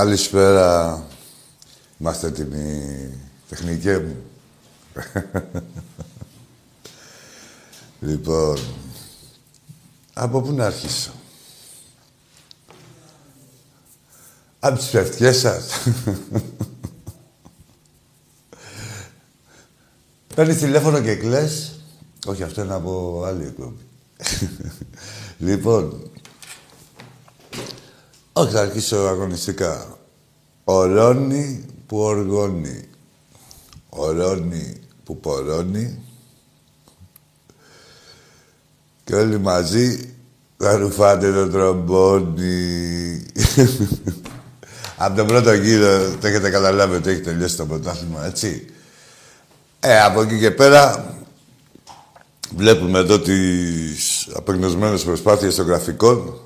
Καλησπέρα. Είμαστε έτοιμοι, τεχνικέ μου. λοιπόν, από πού να αρχίσω; Από τις πευτιές σας. Παίρνεις τηλέφωνο και κλαις. Όχι, αυτό είναι από άλλη εκπομπή. λοιπόν, όχι, θα αρχίσω αγωνιστικά. Ορώνει που οργώνει. Ορώνει που πορώνει. Και όλοι μαζί θα ρουφάτε το τρομπόνι. από τον πρώτο γύρο το έχετε καταλάβει ότι έχει τελειώσει το πρωτάθλημα, έτσι. Ε, από εκεί και πέρα βλέπουμε εδώ τις απεγνωσμένες προσπάθειες των γραφικών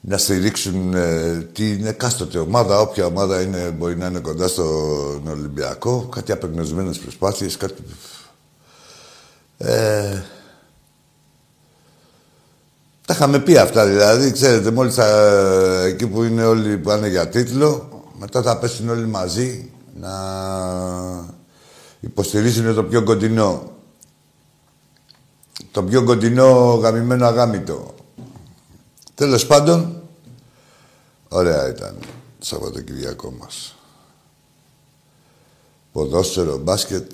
να στηρίξουν ε, την εκάστοτε ομάδα, όποια ομάδα είναι, μπορεί να είναι κοντά στον Ολυμπιακό, κάτι απεγνωσμένες προσπάθειες, κάτι... Ε, τα είχαμε πει αυτά δηλαδή, ξέρετε, μόλις εκεί που είναι όλοι που πάνε για τίτλο, μετά θα πέσουν όλοι μαζί να υποστηρίζουν το πιο κοντινό. Το πιο κοντινό γαμημένο αγάμητο. Τέλος πάντων, ωραία ήταν το Σαββατοκυριακό μας. Ποδόσφαιρο, μπάσκετ,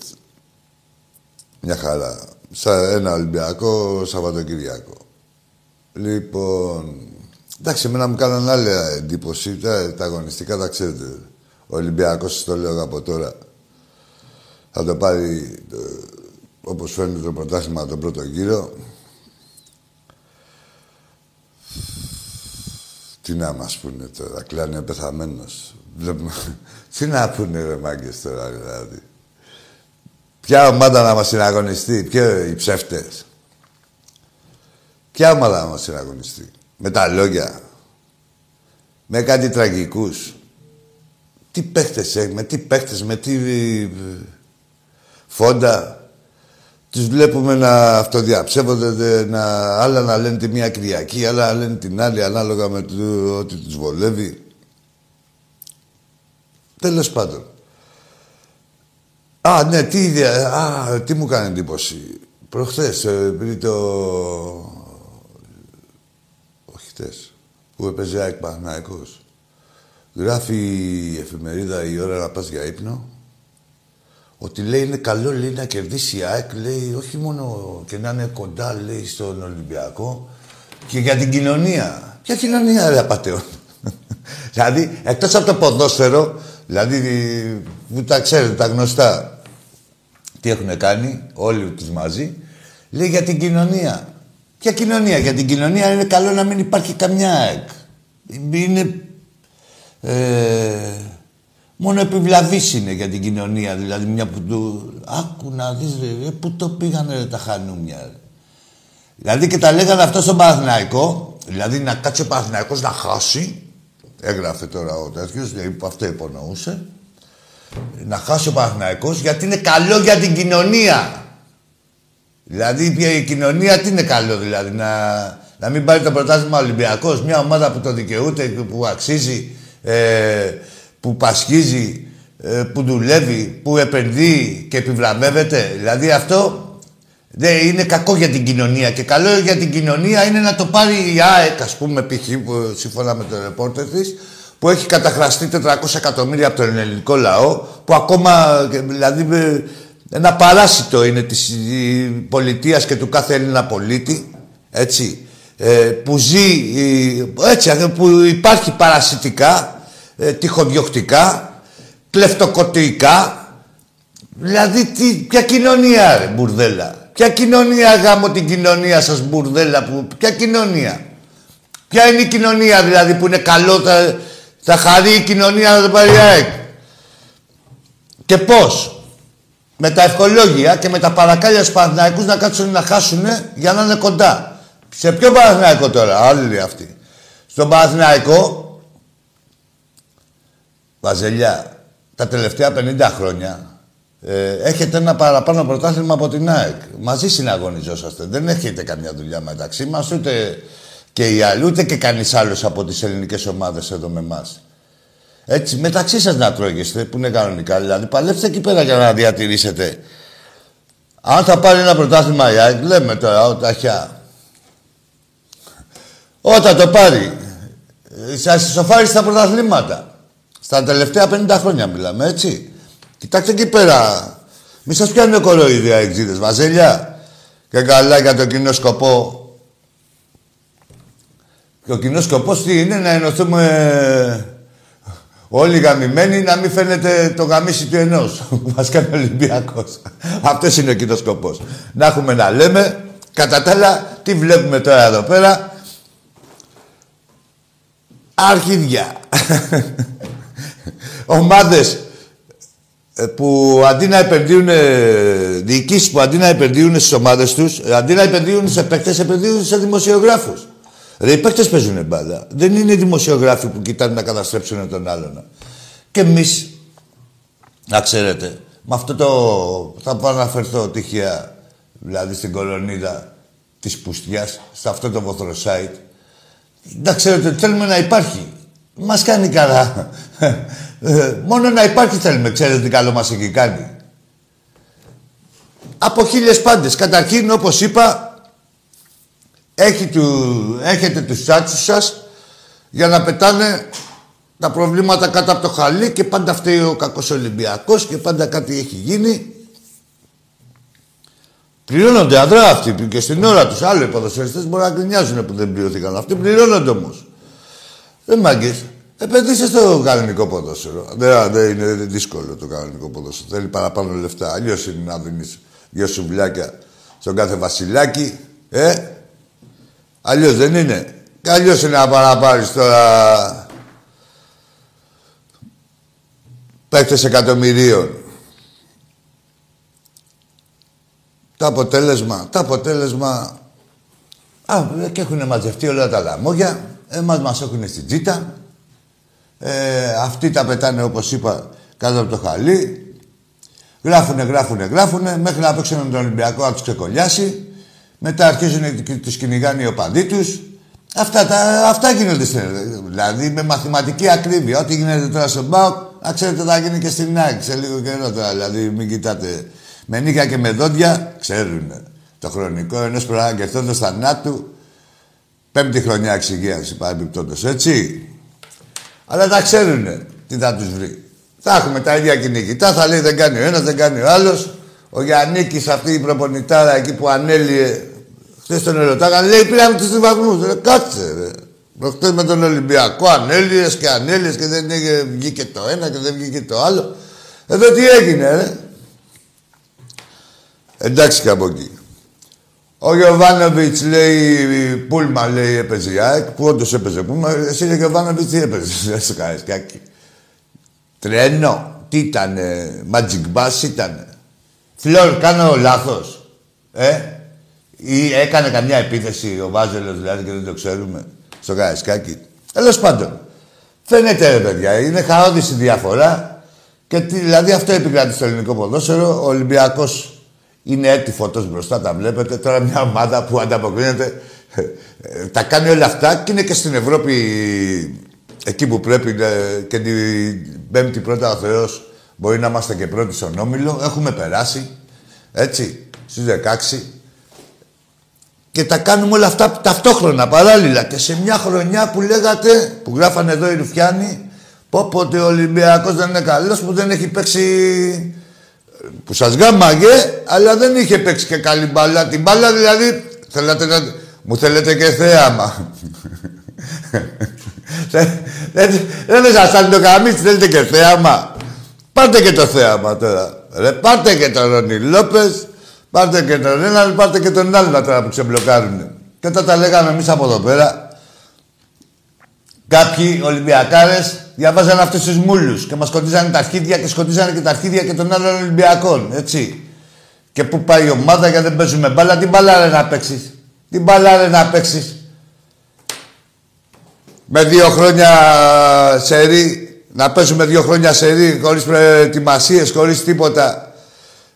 μια χαρά. Σαν ένα Ολυμπιακό Σαββατοκυριακό. Λοιπόν, εντάξει, εμένα μου κάνανε άλλη εντύπωση. Τα, τα αγωνιστικά τα ξέρετε. Ο Ολυμπιακός, το λέω από τώρα, θα το πάρει, το, όπως φαίνεται το πρωτάθλημα τον πρώτο γύρο. Τι να μας πούνε τώρα, κλάνε πεθαμένος. Τι να πούνε ρε μάγκες τώρα δηλαδή. Ποια ομάδα να μας συναγωνιστεί, ποιο οι ψεύτες. Ποια ομάδα να μας συναγωνιστεί. Με τα λόγια. Με κάτι τραγικούς. Τι παίχτες έχει, με τι παίχτες, με τι φόντα. Τους βλέπουμε να αυτοδιαψεύονται, να, άλλα να λένε τη μία Κυριακή, άλλα να λένε την άλλη, ανάλογα με το, ότι τους βολεύει. Τέλος πάντων. Α, ναι, τι ιδέα, α, τι μου κάνει εντύπωση. Προχθές, ε, πριν το... Όχι χτες, που έπαιζε ΑΕΚ Παναϊκός. Γράφει η εφημερίδα η ώρα να πας για ύπνο ότι λέει είναι καλό λέει, να κερδίσει η ΑΕΚ, λέει, όχι μόνο και να είναι κοντά, λέει, στον Ολυμπιακό, και για την κοινωνία. Ποια κοινωνία, ρε απαταιών. δηλαδή, εκτός από το ποδόσφαιρο, δηλαδή, που τα ξέρετε, τα γνωστά, τι έχουν κάνει, όλοι τους μαζί, λέει για την κοινωνία. Ποια κοινωνία, για την κοινωνία είναι καλό να μην υπάρχει καμιά ΑΕΚ. Είναι... Ε, Μόνο επιβλαβής είναι για την κοινωνία, δηλαδή μια που του... Άκου να δεις ρε, πού το πήγανε ρε, τα χανούμια ρε. Δηλαδή και τα λέγανε αυτό στον Παναθηναϊκό, δηλαδή να κάτσει ο Παναθηναϊκός να χάσει, έγραφε τώρα ο τέτοιος, δηλαδή αυτό υπονοούσε, να χάσει ο Παναθηναϊκός γιατί είναι καλό για την κοινωνία. Δηλαδή η κοινωνία τι είναι καλό δηλαδή, να, να μην πάρει το πρωτάθλημα Ολυμπιακός, μια ομάδα που το δικαιούται, που αξίζει, ε, που πασχίζει, ε, που δουλεύει, που επενδύει και επιβραβεύεται. Δηλαδή αυτό δεν είναι κακό για την κοινωνία και καλό για την κοινωνία είναι να το πάρει η ΑΕΚ, ας πούμε, π.χ. σύμφωνα με τον ρεπόρτερ της, που έχει καταχραστεί 400 εκατομμύρια από τον ελληνικό λαό, που ακόμα, δηλαδή, ένα παράσιτο είναι της πολιτείας και του κάθε Έλληνα πολίτη, έτσι, ε, που ζει, έτσι, που υπάρχει παρασιτικά, ε, τυχοδιοκτικά, κλεφτοκοτικά, δηλαδή, τι, ποια κοινωνία, ρε, μπουρδέλα. Ποια κοινωνία γάμω την κοινωνία σας μπουρδέλα που... Ποια κοινωνία. Ποια είναι η κοινωνία δηλαδή που είναι καλό θα, θα χαρεί η κοινωνία να το πάρει ΑΕΚ. Και πώς; Με τα ευχολόγια και με τα παρακάλια στους Παναθηναϊκούς να κάτσουν να χάσουν για να είναι κοντά. Σε ποιο Παναθηναϊκό τώρα, άλλοι αυτοί. Στον Παναθηναϊκό, Βαζελιά, τα τελευταία 50 χρόνια ε, έχετε ένα παραπάνω πρωτάθλημα από την ΑΕΚ. Μαζί συναγωνιζόσαστε. Δεν έχετε καμιά δουλειά μεταξύ μας, ούτε και οι άλλοι, ούτε και κανείς άλλος από τις ελληνικές ομάδες εδώ με εμά. Έτσι, μεταξύ σας να τρώγεστε, που είναι κανονικά. Δηλαδή, παλέψτε εκεί πέρα για να διατηρήσετε. Αν θα πάρει ένα πρωτάθλημα η ΑΕΚ, λέμε τώρα, ο Ταχιά. Όταν το πάρει, σας ισοφάρει στα πρωταθλήματα. Στα τελευταία 50 χρόνια μιλάμε, έτσι. Κοιτάξτε εκεί πέρα. Μη σας πιάνουν κοροϊδία εξήδες, βαζέλια. Και καλά για το κοινό σκοπό. Και ο κοινός σκοπός τι είναι, να ενωθούμε όλοι γαμημένοι, να μην φαίνεται το γαμίσι του ενός που μας κάνει ο Ολυμπιακός. Αυτός είναι ο κοινός σκοπός. Να έχουμε να λέμε. Κατά τα άλλα, τι βλέπουμε τώρα εδώ πέρα. Αρχίδια. Ομάδες ε, που αντί να επενδύουν, διοικήσεις που αντί να επενδύουν στις ομάδες τους, αντί να επενδύουν σε παίκτες, επενδύουν σε δημοσιογράφους. Δηλαδή οι παίκτες παίζουν μπάλα. Δεν είναι δημοσιογράφοι που κοιτάνε να καταστρέψουν τον άλλον. Και εμείς, να ξέρετε, με αυτό το. θα πάω να αναφερθώ τυχαία, δηλαδή στην κολονίδα της Πουστιάς, σε αυτό το βοθροσάιτ. Να ξέρετε, θέλουμε να υπάρχει. Μας κάνει καλά. Ε, μόνο να υπάρχει θέλουμε. Ξέρετε τι καλό μας έχει κάνει. Από χίλιες πάντες. Καταρχήν, όπως είπα, έχει του, έχετε τους τσάτσους σας για να πετάνε τα προβλήματα κάτω από το χαλί και πάντα φταίει ο κακός Ολυμπιακός και πάντα κάτι έχει γίνει. Πληρώνονται αδρά αυτοί και στην ώρα τους. Άλλοι ποδοσφαιριστές μπορεί να γκρινιάζουν που δεν πληρωθήκαν. Αυτοί πληρώνονται όμως. Δεν μάγκες. Επενδύσε στο κανονικό ποδόσφαιρο. Δεν, δεν είναι δύσκολο το κανονικό ποδόσφαιρο. Θέλει παραπάνω λεφτά. Αλλιώς είναι να δίνεις δύο σουβλάκια στον κάθε βασιλάκι. Ε, αλλιώς δεν είναι. Και αλλιώς είναι να παραπάρεις τώρα παίκτες εκατομμυρίων. Το αποτέλεσμα, το αποτέλεσμα... Α, και έχουν μαζευτεί όλα τα λαμόγια. Εμάς μας έχουν στην τζίτα. Ε, αυτοί τα πετάνε, όπως είπα, κάτω από το χαλί. Γράφουνε, γράφουνε, γράφουνε, μέχρι να παίξουν τον Ολυμπιακό να τους ξεκολλιάσει. Μετά αρχίζουν και τους κυνηγάνε οι οπαδοί τους. Αυτά, τα, αυτά γίνονται στην Δηλαδή με μαθηματική ακρίβεια. Ό,τι γίνεται τώρα στον ΠΑΟΚ, να ξέρετε θα γίνει και στην ΑΕΚ σε λίγο καιρό τώρα. Δηλαδή μην κοιτάτε. Με νύχια και με δόντια ξέρουν το χρονικό ενός προαναγγελθόντο θανάτου. Πέμπτη χρονιά εξυγίανση παρεμπιπτόντω, έτσι. Αλλά τα ξέρουνε τι θα τους βρει. Θα έχουμε τα ίδια κυνηγητά, θα λέει δεν κάνει ο ένας, δεν κάνει ο άλλος. Ο Γιάννικης αυτή η προπονητάρα εκεί που ανέλυε χθες τον ερωτάγαν, λέει πήραμε τους βαθμούς. Ρε, κάτσε ρε. Προχτές με τον Ολυμπιακό ανέλυες και ανέλυες και δεν βγήκε το ένα και δεν βγήκε το άλλο. Εδώ τι έγινε ρε. Εντάξει και από εκεί. Ο Γιωβάνοβιτς λέει πούλμα, λέει έπαιζε η ΑΕΚ, που όντως έπαιζε πούλμα. Εσύ, ο Γιωβάνοβιτς τι έπαιζες, δεν σου κάνει κάτι. Τρένο. Τι ήταν, Magic Bus ήταν. Φλόρ, κάνω λάθος. Ε, ή έκανε καμιά επίθεση ο Βάζελος δηλαδή και δεν το ξέρουμε στο Καραϊσκάκι. Τέλος πάντων. Φαίνεται ρε παιδιά, είναι χαόδηση η διαφορά και τι, δηλαδή αυτό επικρατεί στο ελληνικό ποδόσφαιρο. Ο Ολυμπιακός είναι έτη φωτός μπροστά, τα βλέπετε. Τώρα μια ομάδα που ανταποκρίνεται ε, τα κάνει όλα αυτά και είναι και στην Ευρώπη εκεί που πρέπει ε, και την πέμπτη πρώτα ο Θεός μπορεί να είμαστε και πρώτοι στον Όμιλο. Έχουμε περάσει, έτσι, στις 16. Και τα κάνουμε όλα αυτά ταυτόχρονα, παράλληλα. Και σε μια χρονιά που λέγατε, που γράφανε εδώ οι Ρουφιάνοι, πω πω ο Ολυμπιακός δεν είναι καλός, που δεν έχει παίξει... Που σας γάμαγε, αλλά δεν είχε παίξει και καλή μπάλα. Την μπάλα δηλαδή, θέλατε να... Μου θέλετε και θέαμα. Δεν σας το καμίτσι, θέλετε και θέαμα. Πάρτε και το θέαμα τώρα. Ρε, πάρτε και τον Ρόνι Λόπες, πάρτε και τον έναν, πάρτε και τον άλλο τώρα που ξεμπλοκάρουν. Και όταν τα λέγαμε εμείς από εδώ πέρα, κάποιοι Ολυμπιακάρες διαβάζαν αυτούς τους μούλους και μας σκοτίζανε τα αρχίδια και σκοτίζανε και τα αρχίδια και των άλλων Ολυμπιακών, έτσι. Και πού πάει η ομάδα γιατί δεν παίζουμε μπάλα, την μπάλα να παίξεις. Την μπάλα να παίξεις. Με δύο χρόνια σερή, να παίζουμε δύο χρόνια σερή, χωρίς προετοιμασίες, χωρίς τίποτα.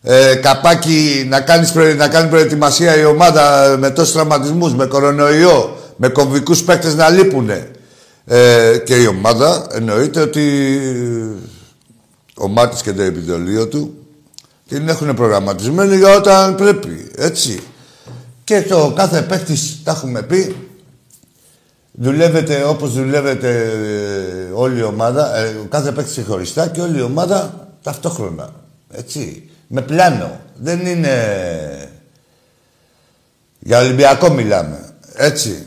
Ε, καπάκι να, κάνεις, να κάνει προετοιμασία η ομάδα με τόσους τραυματισμούς, με κορονοϊό, με κομβικούς παίκτες να λείπουνε. Ε, και η ομάδα εννοείται ότι ο Μάρτης και το επιδολείο του την έχουν προγραμματισμένη για όταν πρέπει, έτσι. Και το κάθε παίκτης, τα έχουμε πει, δουλεύετε όπως δουλεύετε ε, όλη η ομάδα, ε, κάθε παίκτης ξεχωριστά και όλη η ομάδα ταυτόχρονα. Έτσι. Με πλάνο. Δεν είναι... Για Ολυμπιακό μιλάμε. Έτσι.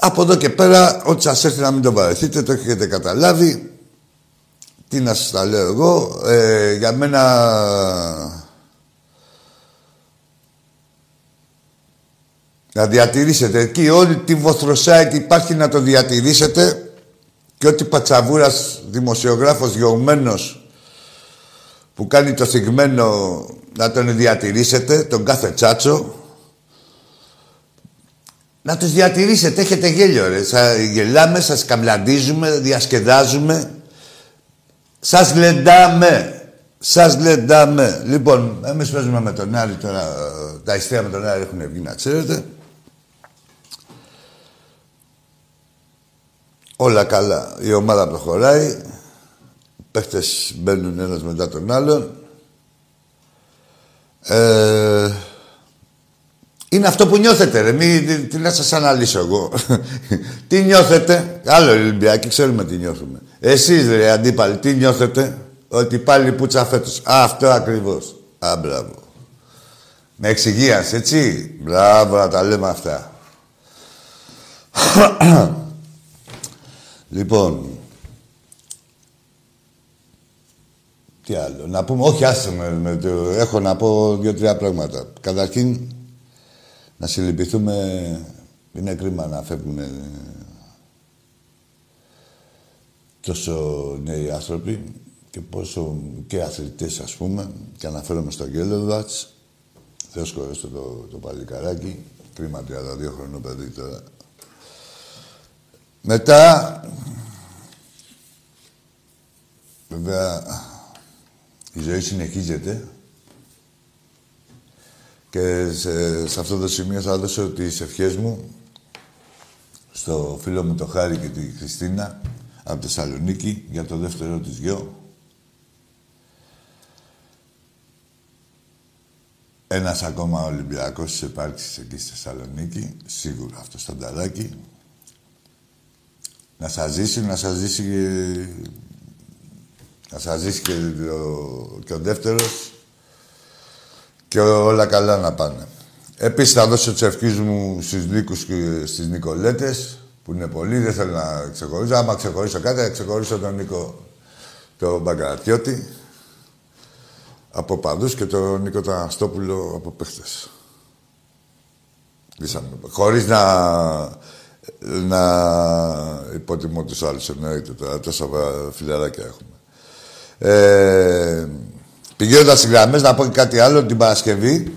Από εδώ και πέρα, ό,τι σας έρθει να μην το βαρεθείτε, το έχετε καταλάβει. Τι να σας τα λέω εγώ. Ε, για μένα... Να διατηρήσετε εκεί όλη τη βοθροσάκη υπάρχει να το διατηρήσετε και ό,τι πατσαβούρας δημοσιογράφος γιωμένος που κάνει το θυγμένο να τον διατηρήσετε, τον κάθε τσάτσο. Να τους διατηρήσετε, έχετε γέλιο ρε. Σα, γελάμε, σας καμπλαντίζουμε, διασκεδάζουμε. Σας λεντάμε. Σας λεντάμε. Λοιπόν, εμείς παίζουμε με τον Άρη τώρα. Τα ιστία με τον Άρη έχουν βγει, να ξέρετε. Όλα καλά. Η ομάδα προχωράει. Οι παίχτες μπαίνουν ένας μετά τον άλλον. Ε, είναι αυτό που νιώθετε, ρε. Μη, τι, τι να σας αναλύσω εγώ. τι νιώθετε; Άλλο Ολυμπιακοί, ξέρουμε τι νιώθουμε. Εσείς, ρε, αντίπαλοι, τι νιώθετε; Ότι πάλι πουτσα φέτος. Α, αυτό ακριβώς. Α, μπράβο. Με εξυγίαση, έτσι; Μπράβο, να τα λέμε αυτά. λοιπόν, τι άλλο; Να πούμε, όχι άσε με, με το, έχω να πω δύο-τρία πράγματα. Καταρχήν, να συλληπιθούμε, είναι κρίμα να φεύγουν τόσο νέοι άνθρωποι και πόσο και αθλητές ας πούμε και αναφέρομαι στο Γκέλεβατς Θεός χωρέστο το, το παλικαράκι. Κρίμα 32 χρονών παιδί τώρα. Μετά βέβαια η ζωή συνεχίζεται και σε, σε αυτό το σημείο θα δώσω τις ευχές μου στο φίλο μου το Χάρη και τη Χριστίνα από Θεσσαλονίκη για το δεύτερο της γιο. Ένας ακόμα Ολυμπιακός της επάρξης εκεί στη Θεσσαλονίκη, σίγουρα αυτό στο Νταράκι. Να σας ζήσει, να σας ζήσει να σας ζήσει και ο, και ο δεύτερος και όλα καλά να πάνε. Επίσης θα δώσω τις ευχές μου στους Νίκους και στις Νικολέτες που είναι πολλοί, δεν θέλω να ξεχωρίσω. Άμα ξεχωρίσω κάτι, θα ξεχωρίσω τον Νίκο τον Μπαγκαρατιώτη από παντούς και τον Νίκο τον από παίχτες. Χωρίς να να υποτιμώ τους άλλους εννοείται τώρα. Τόσα φιλαράκια έχουμε. Ε, Πηγαίνοντας στις γραμμές, να πω και κάτι άλλο. Την Παρασκευή,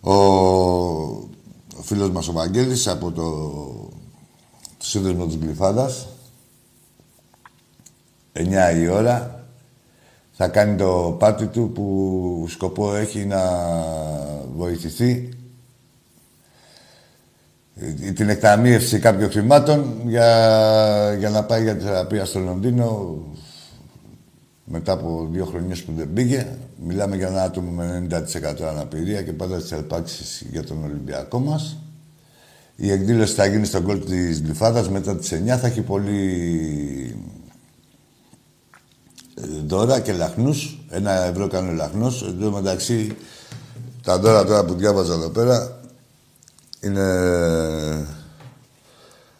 ο, ο φίλος μας ο Βαγγέλης από το, το σύνδεσμο της Γλυφάδας, 9 η ώρα, θα κάνει το πάτη του που σκοπό έχει να βοηθηθεί την εκταμείευση κάποιων χρημάτων για, για να πάει για τη θεραπεία στο Λονδίνο μετά από δύο χρονιές που δεν πήγε. Μιλάμε για ένα άτομο με 90% αναπηρία και πάντα τις ελπάξεις για τον Ολυμπιακό μας. Η εκδήλωση θα γίνει στον κόλ της Γλυφάδας μετά τις 9. Θα έχει πολύ ε, δώρα και λαχνούς. Ένα ευρώ κάνει ο λαχνός. Εδώ μεταξύ τα δώρα τώρα που διάβαζα εδώ πέρα είναι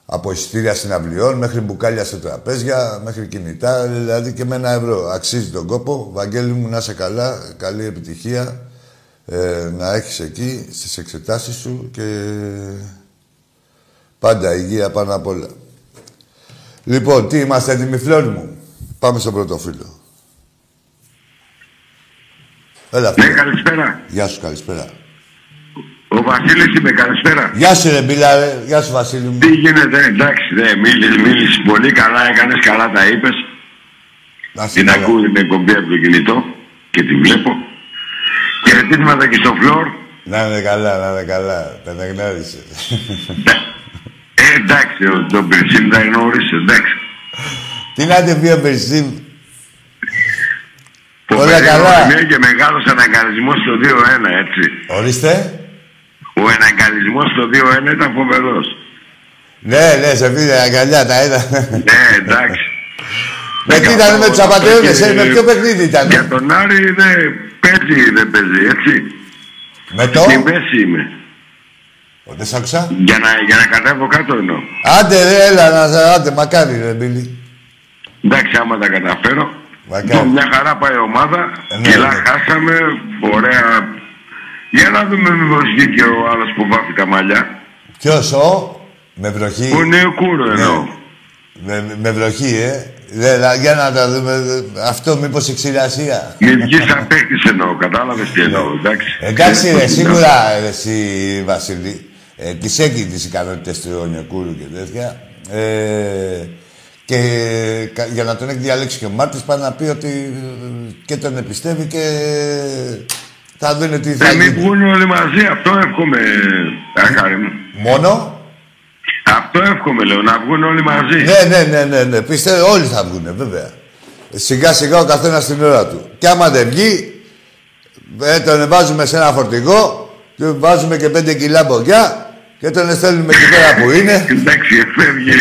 από εισιτήρια συναυλιών μέχρι μπουκάλια σε τραπέζια, μέχρι κινητά, δηλαδή και με ένα ευρώ. Αξίζει τον κόπο. Βαγγέλη μου, να είσαι καλά, καλή επιτυχία ε, να έχεις εκεί στις εξετάσεις σου και πάντα υγεία πάνω απ' όλα. Λοιπόν, τι είμαστε έτοιμοι, φλόρ μου; Πάμε στο πρώτο φίλο. Έλα, Ναι, καλησπέρα. Γεια σου, καλησπέρα. Ο Βασίλης είμαι, καλησπέρα. Γεια σου, ρε Μπίλα, Γεια σου, Βασίλη μου. Τι γίνεται, εντάξει, ναι, μίλησες, μίλησες πολύ καλά, έκανες καλά τα είπες. Την ακούω την εκπομπή από το κινητό και την βλέπω. Χαιρετίσματα και στο φλόρ. Να είναι καλά, να είναι καλά. Τα αναγνώρισε. Ε, εντάξει, τον Περσίμ τα γνώρισε, εντάξει. Τι να την πει ο Περσίμ. Όλα καλά. και μεγάλος αναγκαλισμός στο 2-1, έτσι. Ορίστε. Ο εναγκαλισμός στο 2-1 ήταν φοβερός. Ναι, ναι, σε πήρε αγκαλιά, τα είδα. Ναι, εντάξει. Με τι ήταν με τους απαταιώνε, ε, με ποιο παιχνίδι ήταν. Για τον Άρη δεν παίζει, δεν παίζει, έτσι. Με το; Στην μέση είμαι. Δεν σ' άκουσα. Για να, για να κατέβω κάτω εννοώ. Άντε, ρε, έλα, να, άντε, μακάρι, ρε, Μπίλι. Εντάξει, άμα τα καταφέρω. Μακάρι. Μια χαρά πάει η ομάδα. Ε, ναι, Κιλά ναι. χάσαμε. Ωραία για να δούμε μήπως βγήκε ο άλλος που βάφει τα μαλλιά. Ποιος, ο, με βροχή. Ο Νεοκούρο εννοώ. Ναι. Με, με βροχή, ε. Δε, για να τα δούμε. Αυτό μήπως η ξηρασία. Μη βγει σαν παίκτης εννοώ, κατάλαβες τι εννοώ, ναι. εντάξει. Εντάξει, ρε, σίγουρα, εσύ, Βασίλη. Ε, τις έχει τις ικανότητες του Νεοκούρου και τέτοια. Ε, και για να τον έχει διαλέξει και ο Μάρτης πάει να πει ότι ε, και τον επιστεύει και θα δουν τι θα γίνει. μην βγουν όλοι μαζί, αυτό εύχομαι, Αχάρη μου. Μόνο; Αυτό εύχομαι, λέω, να βγουν όλοι μαζί. Ναι, ναι, ναι, ναι, ναι. Πιστεύω όλοι θα βγουν, βέβαια. Σιγά σιγά ο καθένας στην ώρα του. Και άμα δεν βγει, ε, τον βάζουμε σε ένα φορτηγό, του βάζουμε και πέντε κιλά μπογιά και τον στέλνουμε εκεί πέρα που είναι. Εντάξει, εφεύγει.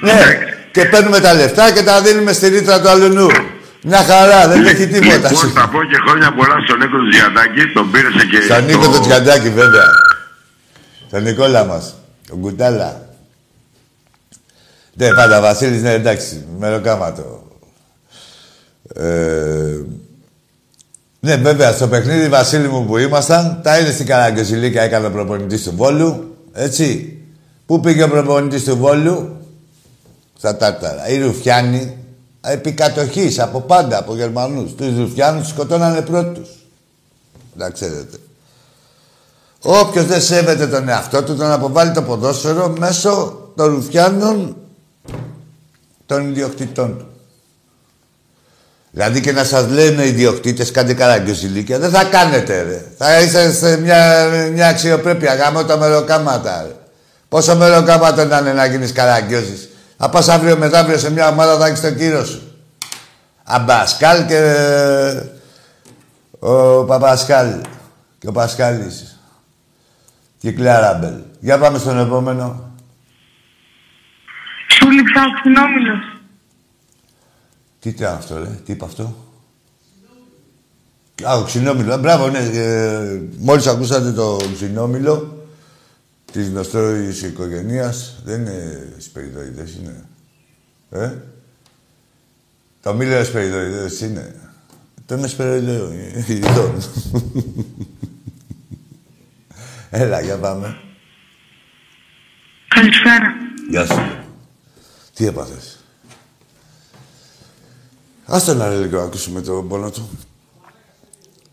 Ναι, και παίρνουμε τα λεφτά και τα δίνουμε στη ρήτρα του αλουνού. Μια χαρά, δεν έχει τίποτα. Λοιπόν, θα πω και χρόνια πολλά στον Νίκο του Τζιαντάκη, τον πήρε και. Στον Νίκο του Τζιαντάκη, βέβαια. Τον Νικόλα μας, τον Κουτάλα. Ναι, πάντα Βασίλης, ναι, εντάξει, μεροκάματο. Ε, ναι, βέβαια, στο παιχνίδι Βασίλη μου που ήμασταν, τα είδες στην Καραγκεζιλίκα, έκανε προπονητής του Βόλου. Έτσι. Πού πήγε ο προπονητής του Βόλου, στα Τάρταρα. Η Ρουφιάνη, επικατοχής από πάντα, από Γερμανούς. Τους Ρουφιάνους σκοτώνανε πρώτους. Να ξέρετε. Όποιος δεν σέβεται τον εαυτό του, τον αποβάλλει το ποδόσφαιρο μέσω των Ρουφιάνων των ιδιοκτητών του. Δηλαδή και να σας λένε οι ιδιοκτήτες κάντε καραγκιόζηλίκια, δεν θα κάνετε ρε. Θα είσαστε μια, μια αξιοπρέπεια γάμο τα μεροκάματα ρε. Πόσο μεροκάματο είναι να γίνεις καραγκιόζης. Θα πας αύριο μεθαύριο σε μια ομάδα θα έχεις τον κύριο σου. Αμπασκάλ και ο Παπασκάλ και ο Πασκάλης και η Κλάραμπελ. Για πάμε στον επόμενο. Σου λείψα ο ξυνόμιλος. Τι ήταν αυτό, ρε; Τι είπε αυτό; Α, ο ξυνόμιλο. Μπράβο, ναι. Ε, μόλις ακούσατε το ξυνόμιλο, Της γνωστή οικογένειας δεν είναι σπεριδοειδέ, είναι. Ε; Το μήλιο σπεριδοειδέ είναι. Το είμαι σπεριδοειδών. Έλα, για πάμε. Καλησπέρα. Γεια σου. Τι έπαθες; Άστε να λέει λίγο, ακούσουμε το πόνο του.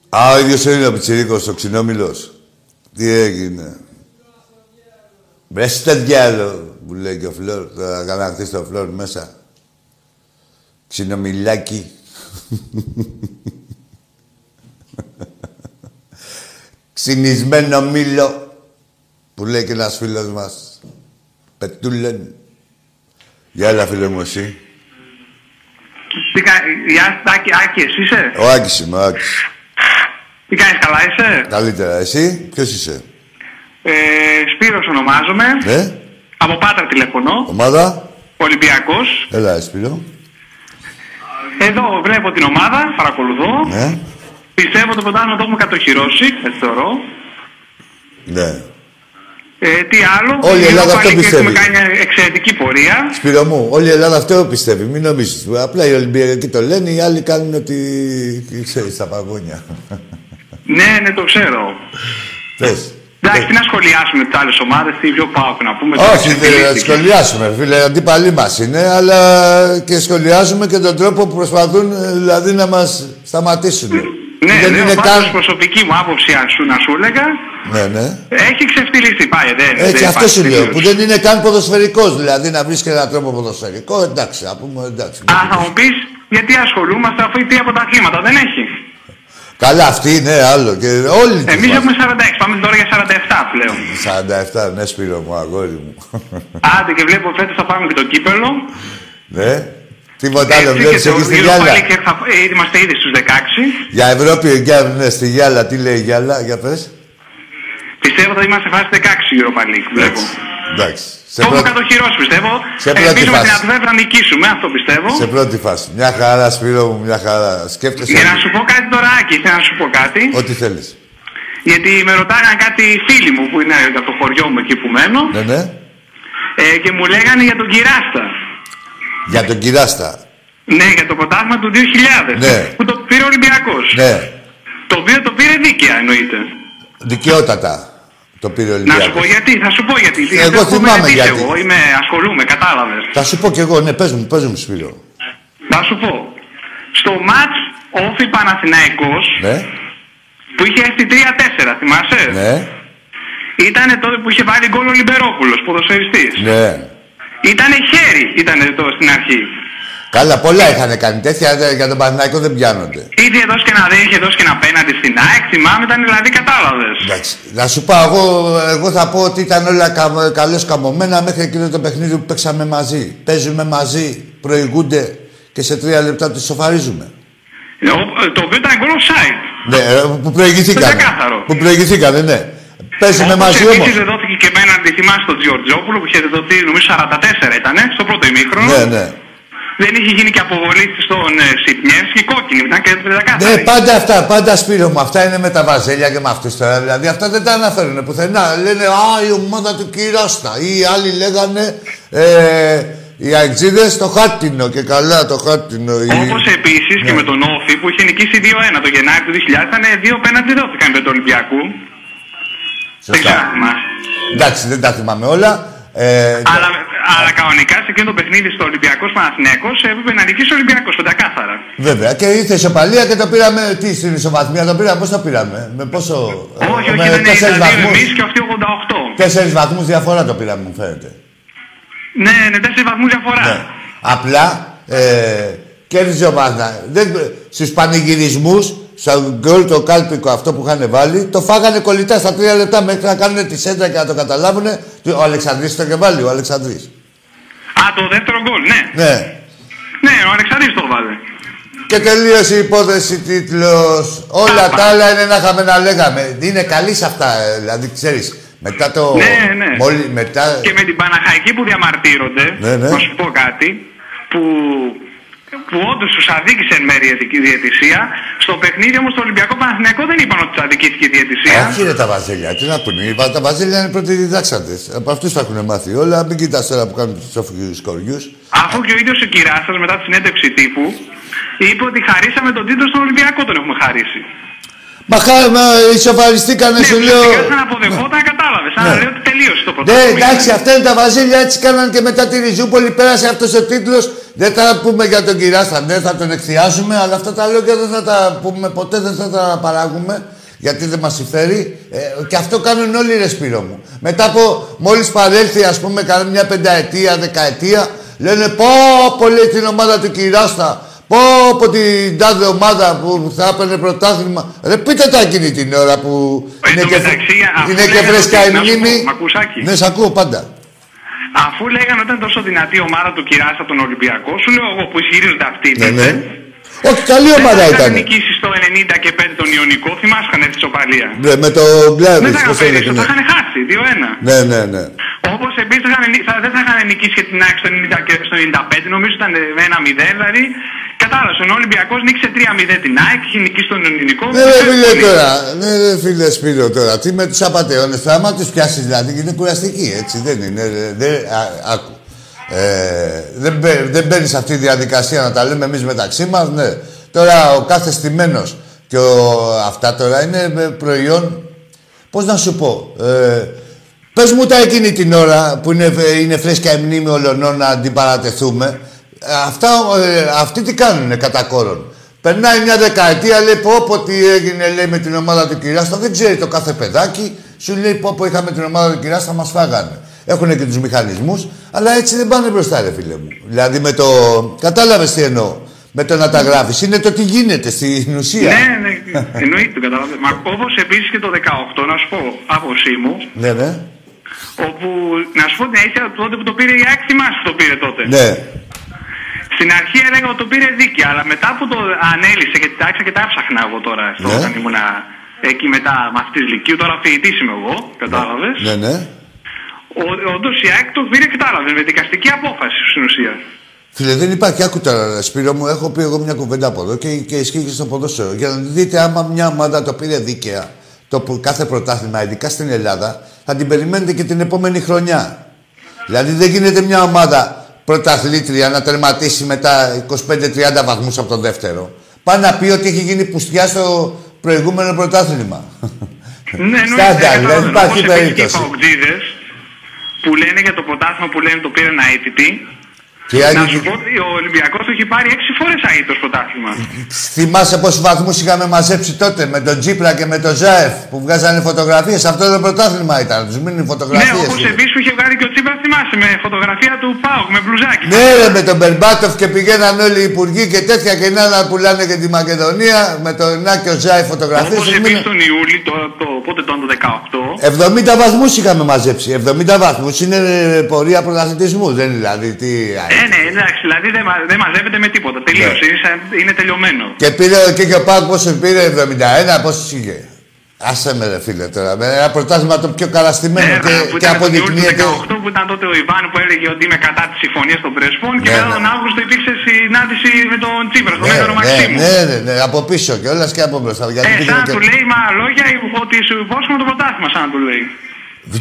Α, ο ίδιος είναι ο Πιτσιρίκος, ο ξινόμιλος. Τι έγινε; Βρες το διάλο, που λέει και ο Φλόρ. Θα καναχθεί το Φλόρ μέσα. Ξινομιλάκι. Ξυνισμένο μήλο, που λέει και ένας φίλος μας. Πετούλεν. Γεια, έλα, φίλε μου, εσύ. Γεια, Άκη, Άκη, εσύ είσαι; Ο Άκης είμαι, ο Άκης. Τι κάνεις, καλά είσαι; Καλύτερα. Εσύ, ποιος είσαι; Ε, Σπύρος ονομάζομαι. Ναι. Από Πάτρα τηλεφωνώ. Ομάδα. Ολυμπιακός. Έλα, Σπύρο. Εδώ βλέπω την ομάδα, παρακολουθώ. Ναι. Πιστεύω το πρωτάθλημα το έχουμε κατοχυρώσει, έτσι θεωρώ. Ναι. Ε, τι άλλο. Όλη η Ελλάδα Europa αυτό League πιστεύει. Έχουμε κάνει μια εξαιρετική πορεία. Σπύρο μου, όλη η Ελλάδα αυτό πιστεύει. Μην νομίζεις. Απλά οι Ολυμπιακοί το λένε, οι άλλοι κάνουν ότι... ξέρεις, τα παγόνια. Ναι, ναι, το ξέρω. Πες. Εντάξει, τι να σχολιάσουμε τις άλλες ομάδες, τι πιο πάω να πούμε. Όχι, τι δεν θα εξελίχθηκε. σχολιάσουμε, φίλε. Αντίπαλοι μας είναι, αλλά και σχολιάζουμε και τον τρόπο που προσπαθούν ε, δηλαδή να μας σταματήσουν. Ναι, δεν ναι, είναι πάντως, καν. προσωπική μου άποψη, αν σου, να σου έλεγα, Ναι, ναι. έχει ξεφτυλιστεί πάει. Δεν, Έτσι, δεν αυτός υπάρχει σου λέω. τελείως. Που δεν είναι καν ποδοσφαιρικός. Δηλαδή να βρεις και έναν τρόπο ποδοσφαιρικό, εντάξει, να πούμε εντάξει. Α, θα μου πεις, γιατί ασχολούμαστε αφού η από τα κλίματα δεν έχει. Καλά, αυτή είναι άλλο. Και όλοι τις Εμείς μας. έχουμε 46, πάμε τώρα για 47 πλέον. 47, ναι, Σπύρο μου, αγόρι μου. Άντε και βλέπω φέτος θα πάμε και το κύπελο. ναι. Τίποτα άλλο, Έτσι, βλέπεις και το εκεί στη Europa Γιάλα. League θα- ε, Είμαστε ήδη στους 16. Για Ευρώπη, για, ναι, στη Γιάλα, τι λέει η Γιάλα, για πες. Πιστεύω ότι είμαστε σε φάση 16 Europa League. Βλέπω. Εντάξει. Σε Το έχουμε πρώτη, κατοχυρώσει πιστεύω. σε πρώτη Ελπίζουμε φάση. την Ατβέτ να νικήσουμε, αυτό πιστεύω. σε πρώτη φάση. Μια χαρά, Σπύρο μου, μια χαρά. Σκέφτεσαι Για να σου πω κάτι τώρα, Άκη, θέλω να σου πω κάτι. ό,τι θέλεις. Γιατί με ρωτάγαν κάτι φίλοι μου που είναι από το χωριό μου εκεί που μένω Ναι, ναι. ε, και μου λέγανε για τον Κυράστα. Για τον Κυράστα. Ναι, για το πρωτάθλημα του 2000. Ναι. Που το πήρε ο Ολυμπιακός. Ναι. Το οποίο το πήρε δίκαια εννοείται. Δικαιότατα το πήρε ο Να σου Ολυμπιακός. πω γιατί, θα σου πω γιατί. Εγώ Γιατί έχω θυμάμαι μελετήσει γιατί. Εγώ είμαι, ασχολούμαι, κατάλαβες. Θα σου πω κι εγώ, ναι, πες μου, πες μου, Σπύρο. Να σου πω. Στο μάτς Όφη Παναθηναϊκός Ναι, που είχε έρθει 3-4, θυμάσαι; ναι, Ήτανε τότε που είχε βάλει γκολ ο Λιμπερόπουλος, ποδοσφαιριστής. ναι. Ήτανε χέρι, ήτανε το στην αρχή. Καλά, πολλά είχαν κάνει τέτοια, δε- για τον Παναθηναϊκό δεν πιάνονται. Είχε δώσει και ένα δεν είχε δώσει και ένα πέναντι στην ΑΕΚ, θυμάμαι, ήταν δηλαδή κατάλαβες. Εντάξει. Να σου πω, εγώ, εγώ θα πω ότι ήταν όλα κα, καλώς καμωμένα μέχρι εκείνο το παιχνίδι που παίξαμε μαζί. Παίζουμε μαζί, προηγούνται και σε τρία λεπτά τους σοφαρίζουμε. Το οποίο ήταν γκολ offside. Ναι, ε, που προηγηθήκανε. Το ξεκάθαρο. Που προηγηθήκανε, ναι. Παίζουμε Όπως μαζί επίσης όμως. δεν δόθηκε και πέναντι, θυμάσαι τον Τζιορτζόπουλο που είχε δοθεί νομίζω 44 ήταν, στο πρώτο ημίχρονο. Ναι, ναι. Δεν είχε γίνει και αποβολή στον ε, Σιπνιεύσκη, κόκκινη ήταν και δεκάκαθαρη. Ναι, πάντα αυτά, πάντα Σπύρο μου. Αυτά είναι με τα βαζέλια και με αυτούς τώρα. Δηλαδή αυτά δεν τα αναφέρουν πουθενά. Λένε Α, η ομάδα του Κυράστα. Ή οι άλλοι λέγανε ε, οι αεξίδες το χάτινο και καλά το χάτινο. οι- Όπως επίσης και Ναι. με τον Όφη που είχε νικήσει 2-1 το Γενάρη του 2000, ήταν δύο πέναντι δόθηκαν με τον Ολυμπιακού. Δεν ξέρω αν θυμάσαι. Εντάξει, δεν τα θυμάμαι όλα. Ε, Αλλά, αλλά κανονικά σε εκείνο το παιχνίδι στο Ολυμπιακός Παναθηναϊκός έπρεπε να νικήσει ο Ολυμπιακός πεντακάθαρα. Βέβαια. Και ήρθε η ισοπαλία και το πήραμε. Τι στην ισοβαθμία το πήραμε, πώς το πήραμε. Με πόσο. Όχι, με όχι, δεν είναι τέσσερις δηλαδή βαθμούς. εμείς και αυτοί 88. Τέσσερις βαθμούς διαφορά το πήραμε, μου φαίνεται. Ναι, ναι, τέσσερις βαθμούς διαφορά. Ναι. Απλά ε, κέρδιζε ο Μазda. Στους πανηγυρισμούς, στο γκολ το κάλπικο αυτό που είχαν βάλει, το φάγανε κολλητά στα τρία λεπτά μέχρι να κάνουν τη σέντρα και να το καταλάβουν. Ο Αλεξανδρής το είχε βάλει, ο Αλεξανδρής. Α, το δεύτερο γκολ, ναι. Ναι. Ναι, ο Αλεξανδρής το βάλε. Και τελείωσε η υπόθεση τίτλος. Όλα τα άλλα είναι να είχαμε να λέγαμε. Είναι καλή σε αυτά, ε, δηλαδή ξέρεις. Μετά το... Ναι, ναι. Μόλι, μετά... Και με την Παναχαϊκή που διαμαρτύρονται, Ναι, ναι. να σου πω κάτι, που, που όντως τους αδίκησε εν μέρει η ειδική διαιτησία. Στο παιχνίδι όμως το Ολυμπιακό Παναθηναϊκό δεν είπαν ότι τους αδικήθηκε η διαιτησία. Όχι ρε τα βαζέλια, τι να πούνε. Οι- Τα βαζέλια είναι πρώτοι διδάξαντες. Από αυτούς θα έχουν μάθει όλα. Μην κοιτάς τώρα που κάνουν τους όφυγους κοριούς. Αφού και ο ίδιος ο Κυράστα μετά τη συνέντευξη τύπου είπε ότι χαρίσαμε τον τίτλο στον Ολυμπιακό, τον έχουμε χαρίσει. Μα, μα ισοφαριστήκανε, Ναι, σου λέω. ουσιαστικά σαν αποδεχόταν, κατάλαβες. Σαν να Ναι. λέει ότι τελείωσε το Ναι, πρωτάθλημα. εντάξει, αυτά είναι τα βαζίλια, έτσι κάναν και μετά τη Ριζούπολη. Πέρασε αυτός ο τίτλος. Δεν θα πούμε για τον Κυράστα, δεν θα τον εκθιάσουμε, αλλά αυτά τα λόγια δεν θα τα πούμε ποτέ, δεν θα τα παράγουμε. Γιατί δεν μας συμφέρει. Ε, και αυτό κάνουν όλοι ρε Σπύρο μου. Μετά από μόλις παρέλθει, ας πούμε, κανένα μια πενταετία, δεκαετία, λένε πω, πω λέει την ομάδα του Κυράστα. Πω από την τάδε ομάδα που θα έπαιρνε πρωτάθλημα. Ρε πείτε τα εκείνη την ώρα που Εν είναι τω και, μεταξύ, αφού είναι και λέγανε φρέσκα ότι- η να σου πω, μνήμη. μ' ακούς, Άκη; Ναι, σ' ακούω πάντα. Αφού λέγανε ότι ήταν τόσο δυνατή η ομάδα του Κυράστα τον Ολυμπιακό, σου λέω εγώ που ισχυρίζονται αυτοί. Ναι, ναι. δεν Όχι, καλή ομάδα θα ήταν. είχαν νικήσει στο 95 τον Ιωνικό, θυμάσαι είχαν έρθει σοπαλία. Ναι, με το Δεν Γκλάβιτ, θα πώ είχαν έλεγε. περίσει, ναι. θα είχαν χάσει 2-1. Ναι, ναι, ναι. Όπως επίση δεν θα είχαν νικήσει και την ΑΕΚ στο 90 και στο 95, νομίζω ήταν με 1-0. Δηλαδή, κατάλαβες, ο Ολυμπιακός νίκησε 3-0 την ΑΕΚ, είχε νικήσει τον Ελληνικό. Ναι, ρε φίλε τώρα. Ναι, ρε φίλε Σπύρο τώρα. Τι με τους απαταιώνες. Θα άμα τους πιάσεις δηλαδή είναι κουραστική, έτσι δεν είναι. ρε, Δεν, α, άκου. Ε, δεν, μπαι- δεν μπαίνει σε αυτή τη διαδικασία να τα λέμε εμείς μεταξύ μας, ναι. Τώρα ο κάθε στημένος και ο, αυτά τώρα είναι ε, προϊόν. Πώς να σου πω. Ε, Πες μου τα εκείνη την ώρα που είναι, είναι φρέσκια η μνήμη όλων να αντιπαρατεθούμε. Ε, Αυτά, ε, αυτοί τι κάνουνε κατά κόρον. Περνάει μια δεκαετία, λέει πω πω τι έγινε λέει, με την ομάδα του Κυράστα. Δεν ξέρει το κάθε παιδάκι. Σου λέει πω πω είχαμε την ομάδα του Κυράστα, μας φάγανε. Έχουν και τους μηχανισμούς, αλλά έτσι δεν πάνε μπροστά ρε φίλε μου. Δηλαδή με το... Κατάλαβες τι εννοώ. Με το να τα γράφεις. Είναι το τι γίνεται στην ουσία. Ναι, ναι, εννοείται το καταλαβαίνω. Μα όπω επίσης και το 18, να σου πω άποψή μου, ναι, ναι. όπου να σου πω την αλήθεια, τότε που το πήρε η ΑΕΚ, θυμάσαι που το πήρε τότε. Ναι. Στην αρχή έλεγα ότι το πήρε δίκαια, αλλά μετά που το ανέλησε και τα άρχισα και τα έψαχνα εγώ τώρα, στο, Ναι. όταν ήμουν εκεί μετά μαθητής Λυκείου, τώρα φοιτητής είμαι εγώ, κατάλαβες. Ναι, ναι. Όντως η ΑΕΚ το πήρε, κατάλαβε, με δικαστική απόφαση στην ουσία. Φίλε, δεν υπάρχει. Άκου τώρα, ρε, Σπύρο μου, έχω πει εγώ μια κουβέντα από εδώ και, και ισχύει και στο ποδόσφαιρο. Για να δείτε άμα μια ομάδα το πήρε δίκαια το που- κάθε πρωτάθλημα, ειδικά στην Ελλάδα, θα την περιμένετε και την επόμενη χρονιά. Δηλαδή δεν γίνεται μια ομάδα πρωταθλήτρια να τερματίσει μετά 25-30 βαθμούς από τον δεύτερο. Πάει να πει ότι έχει γίνει πουστιά στο προηγούμενο πρωτάθλημα. Ναι, Στάνταρ, δεν υπάρχει Όπως επίσης και οι περίπτωση. παοκτζίδες που λένε για το πρωτάθλημα που λένε το πήρε ένα αίτητη. Και οι Να άλλοι- σου πω ότι ο Ολυμπιακός το έχει πάρει 6 φορές αίτητος πρωτάθλημα. Θυμάσαι πόσους βαθμούς είχαμε μαζέψει τότε με τον Τζίπρα και με τον Ζάεφ που βγάζανε φωτογραφίες; Αυτό το πρωτάθλημα ήταν. Τους μείνουν Ναι, φωτογραφίε. όπως επίσης που είχε βγάλει και ο Τσίπρας θυμάσαι με φωτογραφία του Πάουκ με μπλουζάκι. Ναι, ρε, με τον Μπερμπάτοφ και πηγαίναν όλοι οι υπουργοί και τέτοια και να να πουλάνε και τη Μακεδονία με τον Νάκη ο Ζάεφ φωτογραφίες. Όπως επίσης τον Ιούλη, το, το, πότε ήταν το 18, 70 βαθμούς είχαμε μαζέψει. 70 βαθμούς είναι ε, πορεία πρωταθλητισμού. Δεν είναι δηλαδή τι. Ε, ναι, εντάξει, δηλαδή δεν, μα- δεν μαζεύεται με τίποτα. Τελείωσε, Ναι. είναι, σαν- είναι τελειωμένο. Και πήρε και, και ο Πάουκ πόσο πήρε, 71, πόσο είχε; Άσε με ρε φίλε τώρα, με ένα πρωτάθλημα το πιο καραστημένο Ναι, και, που και ήταν τον Ιούλιο του αποδεικνύεται. 18 που ήταν τότε ο Ιβάν που έλεγε ότι είμαι κατά της συμφωνίας των Πρεσπών και Ναι, μετά ναι. τον Αύγουστο υπήρξε συνάντηση με τον Τσίπρας, στον Ναι, Μέγαρο ναι, Μαξίμου. ναι, ναι, ναι, από πίσω κιόλας και από μπροστά. Γιατί Ε, πήγαινε σαν να και- του λέει μα λόγια ότι σου υπόσχομαι το πρωτάθλημα, σαν να του λέει.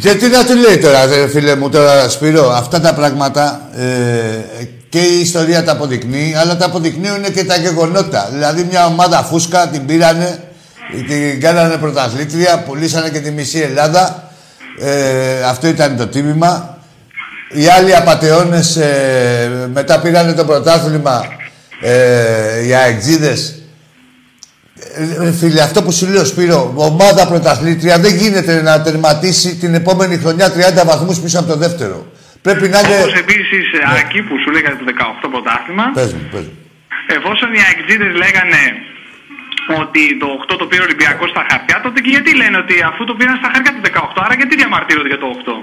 Και τι να του λέει τώρα, ρε, φίλε μου, τώρα Σπύρο, αυτά τα πράγματα ε, και η ιστορία τα αποδεικνύει, αλλά τα αποδεικνύουν και τα γεγονότα. Δηλαδή, μια ομάδα φούσκα την πήρανε, την κάνανε πρωταθλήτρια, πουλήσανε και τη μισή Ελλάδα. Ε, αυτό ήταν το τίμημα. Οι άλλοι απαταιώνες ε, μετά πήρανε το πρωτάθλημα, ε, οι αεξίδες, ε, φίλε, αυτό που σου λέω, Σπύρο, ομάδα πρωταθλήτρια δεν γίνεται να τερματίσει την επόμενη χρονιά 30 βαθμούς πίσω από το δεύτερο. Πρέπει να είναι... Όπως επίσης Ναι. εκεί που σου λέγανε το 18 πρωτάθλημα, Πες μου, πες μου. εφόσον οι αεξίδες λέγανε ότι το 8 το πήρε ο Ολυμπιακός στα χαρτιά, τότε και γιατί λένε ότι αφού το πήραν στα χαρτιά το 18, άρα γιατί διαμαρτύρονται για το 8.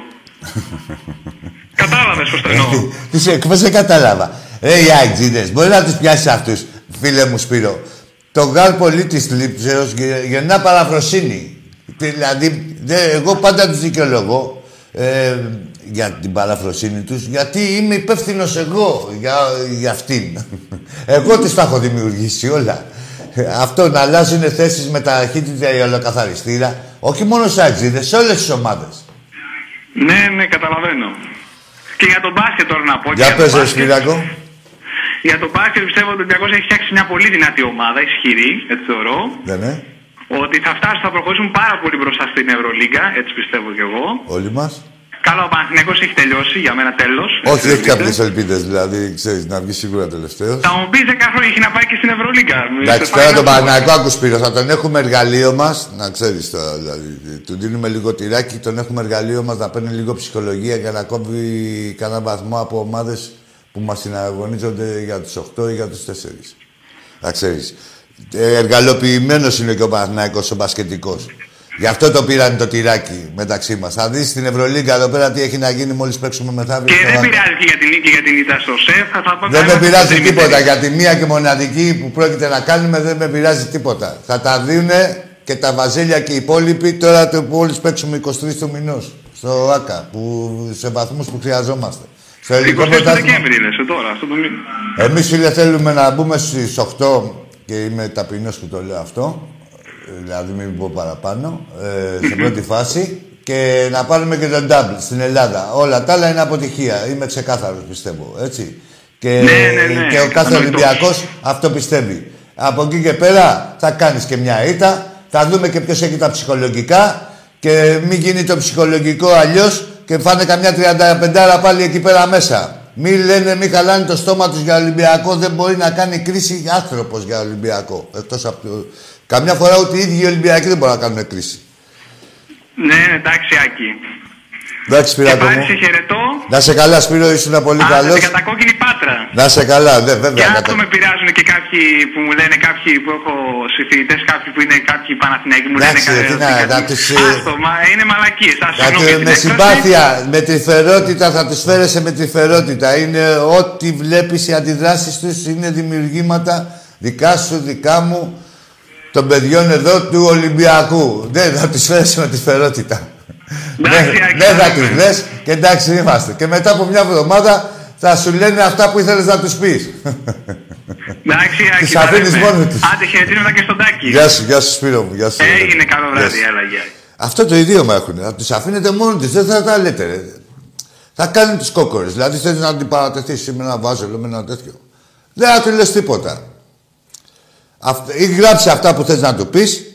Κατάλαβες πώς το εννοώ. Τις σε, πώς δεν κατάλαβα. Ρε οι Αγγζίδες, μπορεί να τους πιάσει αυτούς, φίλε μου Σπύρο. Το γάλ πολίτης λήψεως γε- γεννά παραφροσύνη. Δηλαδή, δε- εγώ πάντα τους δικαιολογώ ε, για την παραφροσύνη τους, γιατί είμαι υπεύθυνο εγώ για, για αυτήν. εγώ τις τα έχω δημιουργήσει όλα. Αυτό να αλλάζουν θέσεις με ταχύτητα η ολοκαθαριστήρα, όχι μόνο σε Αγγζίδες, σε όλες τις ομάδες. Ναι, ναι, καταλαβαίνω. Και για τον μπάσκετ τώρα να πω. και Για το πες ρε μπάσκετ. Σπυράκο. Για τον μπάσκετ πιστεύω ότι ο Ολυμπιακός έχει φτιάξει μια πολύ δυνατή ομάδα, ισχυρή, έτσι θεωρώ. Ναι, ναι. ότι θα φτάσει, θα προχωρήσουν πάρα πολύ μπροστά στην Ευρωλίγκα, έτσι πιστεύω κι εγώ. Όλοι μας. Καλό, ο Παναθηναϊκός έχει τελειώσει, για μένα τέλος. Όχι, έχει κάποιες ελπίδες, δηλαδή, ξέρεις, να βγει σίγουρα τελευταίος. Θα μου πεις 10 χρόνια έχει να πάει και στην Ευρωλίγκα. Εντάξει, τώρα τον Παναθηναϊκό άκου Σπύρος, θα τον έχουμε εργαλείο μας, να ξέρεις τώρα, δηλαδή. Του δίνουμε λίγο τυράκι, τον έχουμε εργαλείο μας να παίρνει λίγο ψυχολογία για να κόβει κανένα βαθμό από ομάδες που μας συναγωνίζονται για τους 8 ή για τους 4. Να ξέρεις. Ε, εργαλοποιημένος είναι και ο Παναθηναϊκός ο μπασκετικός. Γι' αυτό το πήραν το τυράκι μεταξύ μας. Θα δεις στην Ευρωλίγκα εδώ πέρα τι έχει να γίνει μόλις παίξουμε μεθαύριο. Και δεν πειράζει και για την νίκη για την ήττα στο ΣΕΦ. Θα πω δεν με πειράζει τίποτα. Για τη μία και μοναδική που πρόκειται να κάνουμε δεν με πειράζει τίποτα. Θα τα δίνουν και τα βαζέλια και οι υπόλοιποι τώρα το που όλοι παίξουμε 23 του μηνός. Στο ΑΚΑ, που, σε βαθμούς που χρειαζόμαστε. Στο ελληνικό Δεκέμβρη είναι, σε τώρα, αυτό το μήνα. Εμείς φίλε θέλουμε να μπούμε στις 8 και είμαι ταπεινός που το λέω αυτό δηλαδή μην πω παραπάνω, ε, στην πρώτη φάση και να πάρουμε και τον double στην Ελλάδα. Όλα τα άλλα είναι αποτυχία. Είμαι ξεκάθαρος πιστεύω. Έτσι. Και, ναι, ναι, ναι. και ο κάθε Ολυμπιακός αυτό πιστεύει. Από εκεί και πέρα θα κάνεις και μια ήττα. Θα δούμε και ποιος έχει τα ψυχολογικά. Και μην γίνει το ψυχολογικό αλλιώς και φάνε καμιά 35 πάλι εκεί πέρα μέσα. Μην λένε, μην χαλάνε το στόμα τους για Ολυμπιακό. Δεν μπορεί να κάνει κρίση άνθρωπος για Ολυμπιακό. Εκτός από Καμιά φορά ούτε οι ίδιοι οι Ολυμπιακοί δεν μπορούν να κάνουν κρίση. Ναι, εντάξει, Άκη. Εντάξει, Σπυράκο μου. σε χαιρετώ. Να σε καλά, Σπύρο, ήσουν πολύ καλός. Να κόκκινη πάτρα. Να σε καλά, ναι, βέβαια. Και αυτό με πειράζουν και κάποιοι που μου λένε, κάποιοι που έχω συμφιλητέ, κάποιοι που είναι κάποιοι Παναθηναϊκοί μου λένε κάτι. να, να τους... Άστο, μα είναι μαλακίες. Με συμπάθεια, με τρυφερότητα θα του φέρεσαι με τρυφερότητα. Είναι ό,τι βλέπεις, οι αντιδράσεις τους είναι δημιουργήματα δικά σου, δικά μου των παιδιών εδώ του Ολυμπιακού. Δεν θα τις φέρεις με τη φερότητα. Δεν θα τις λες και εντάξει είμαστε. Και μετά από μια εβδομάδα θα σου λένε αυτά που ήθελες να τους πεις. Εντάξει, Τις αφήνεις μόνοι τους. Άντε χαιρετήματα και στον Τάκη. Γεια σου, γεια σου Σπύρο μου. Γεια σου, Έγινε καλό βράδυ, έλα, Αυτό το ιδίωμα έχουν. Να τους αφήνετε μόνοι τους. Δεν θα τα λέτε. Ρε. Θα κάνουν τους κόκορες. Δηλαδή θέλεις να την παρατεθείς με ένα βάζελο, με ένα τέτοιο. Δεν θα του λες τίποτα. Ή γράψει αυτά που θες να του πεις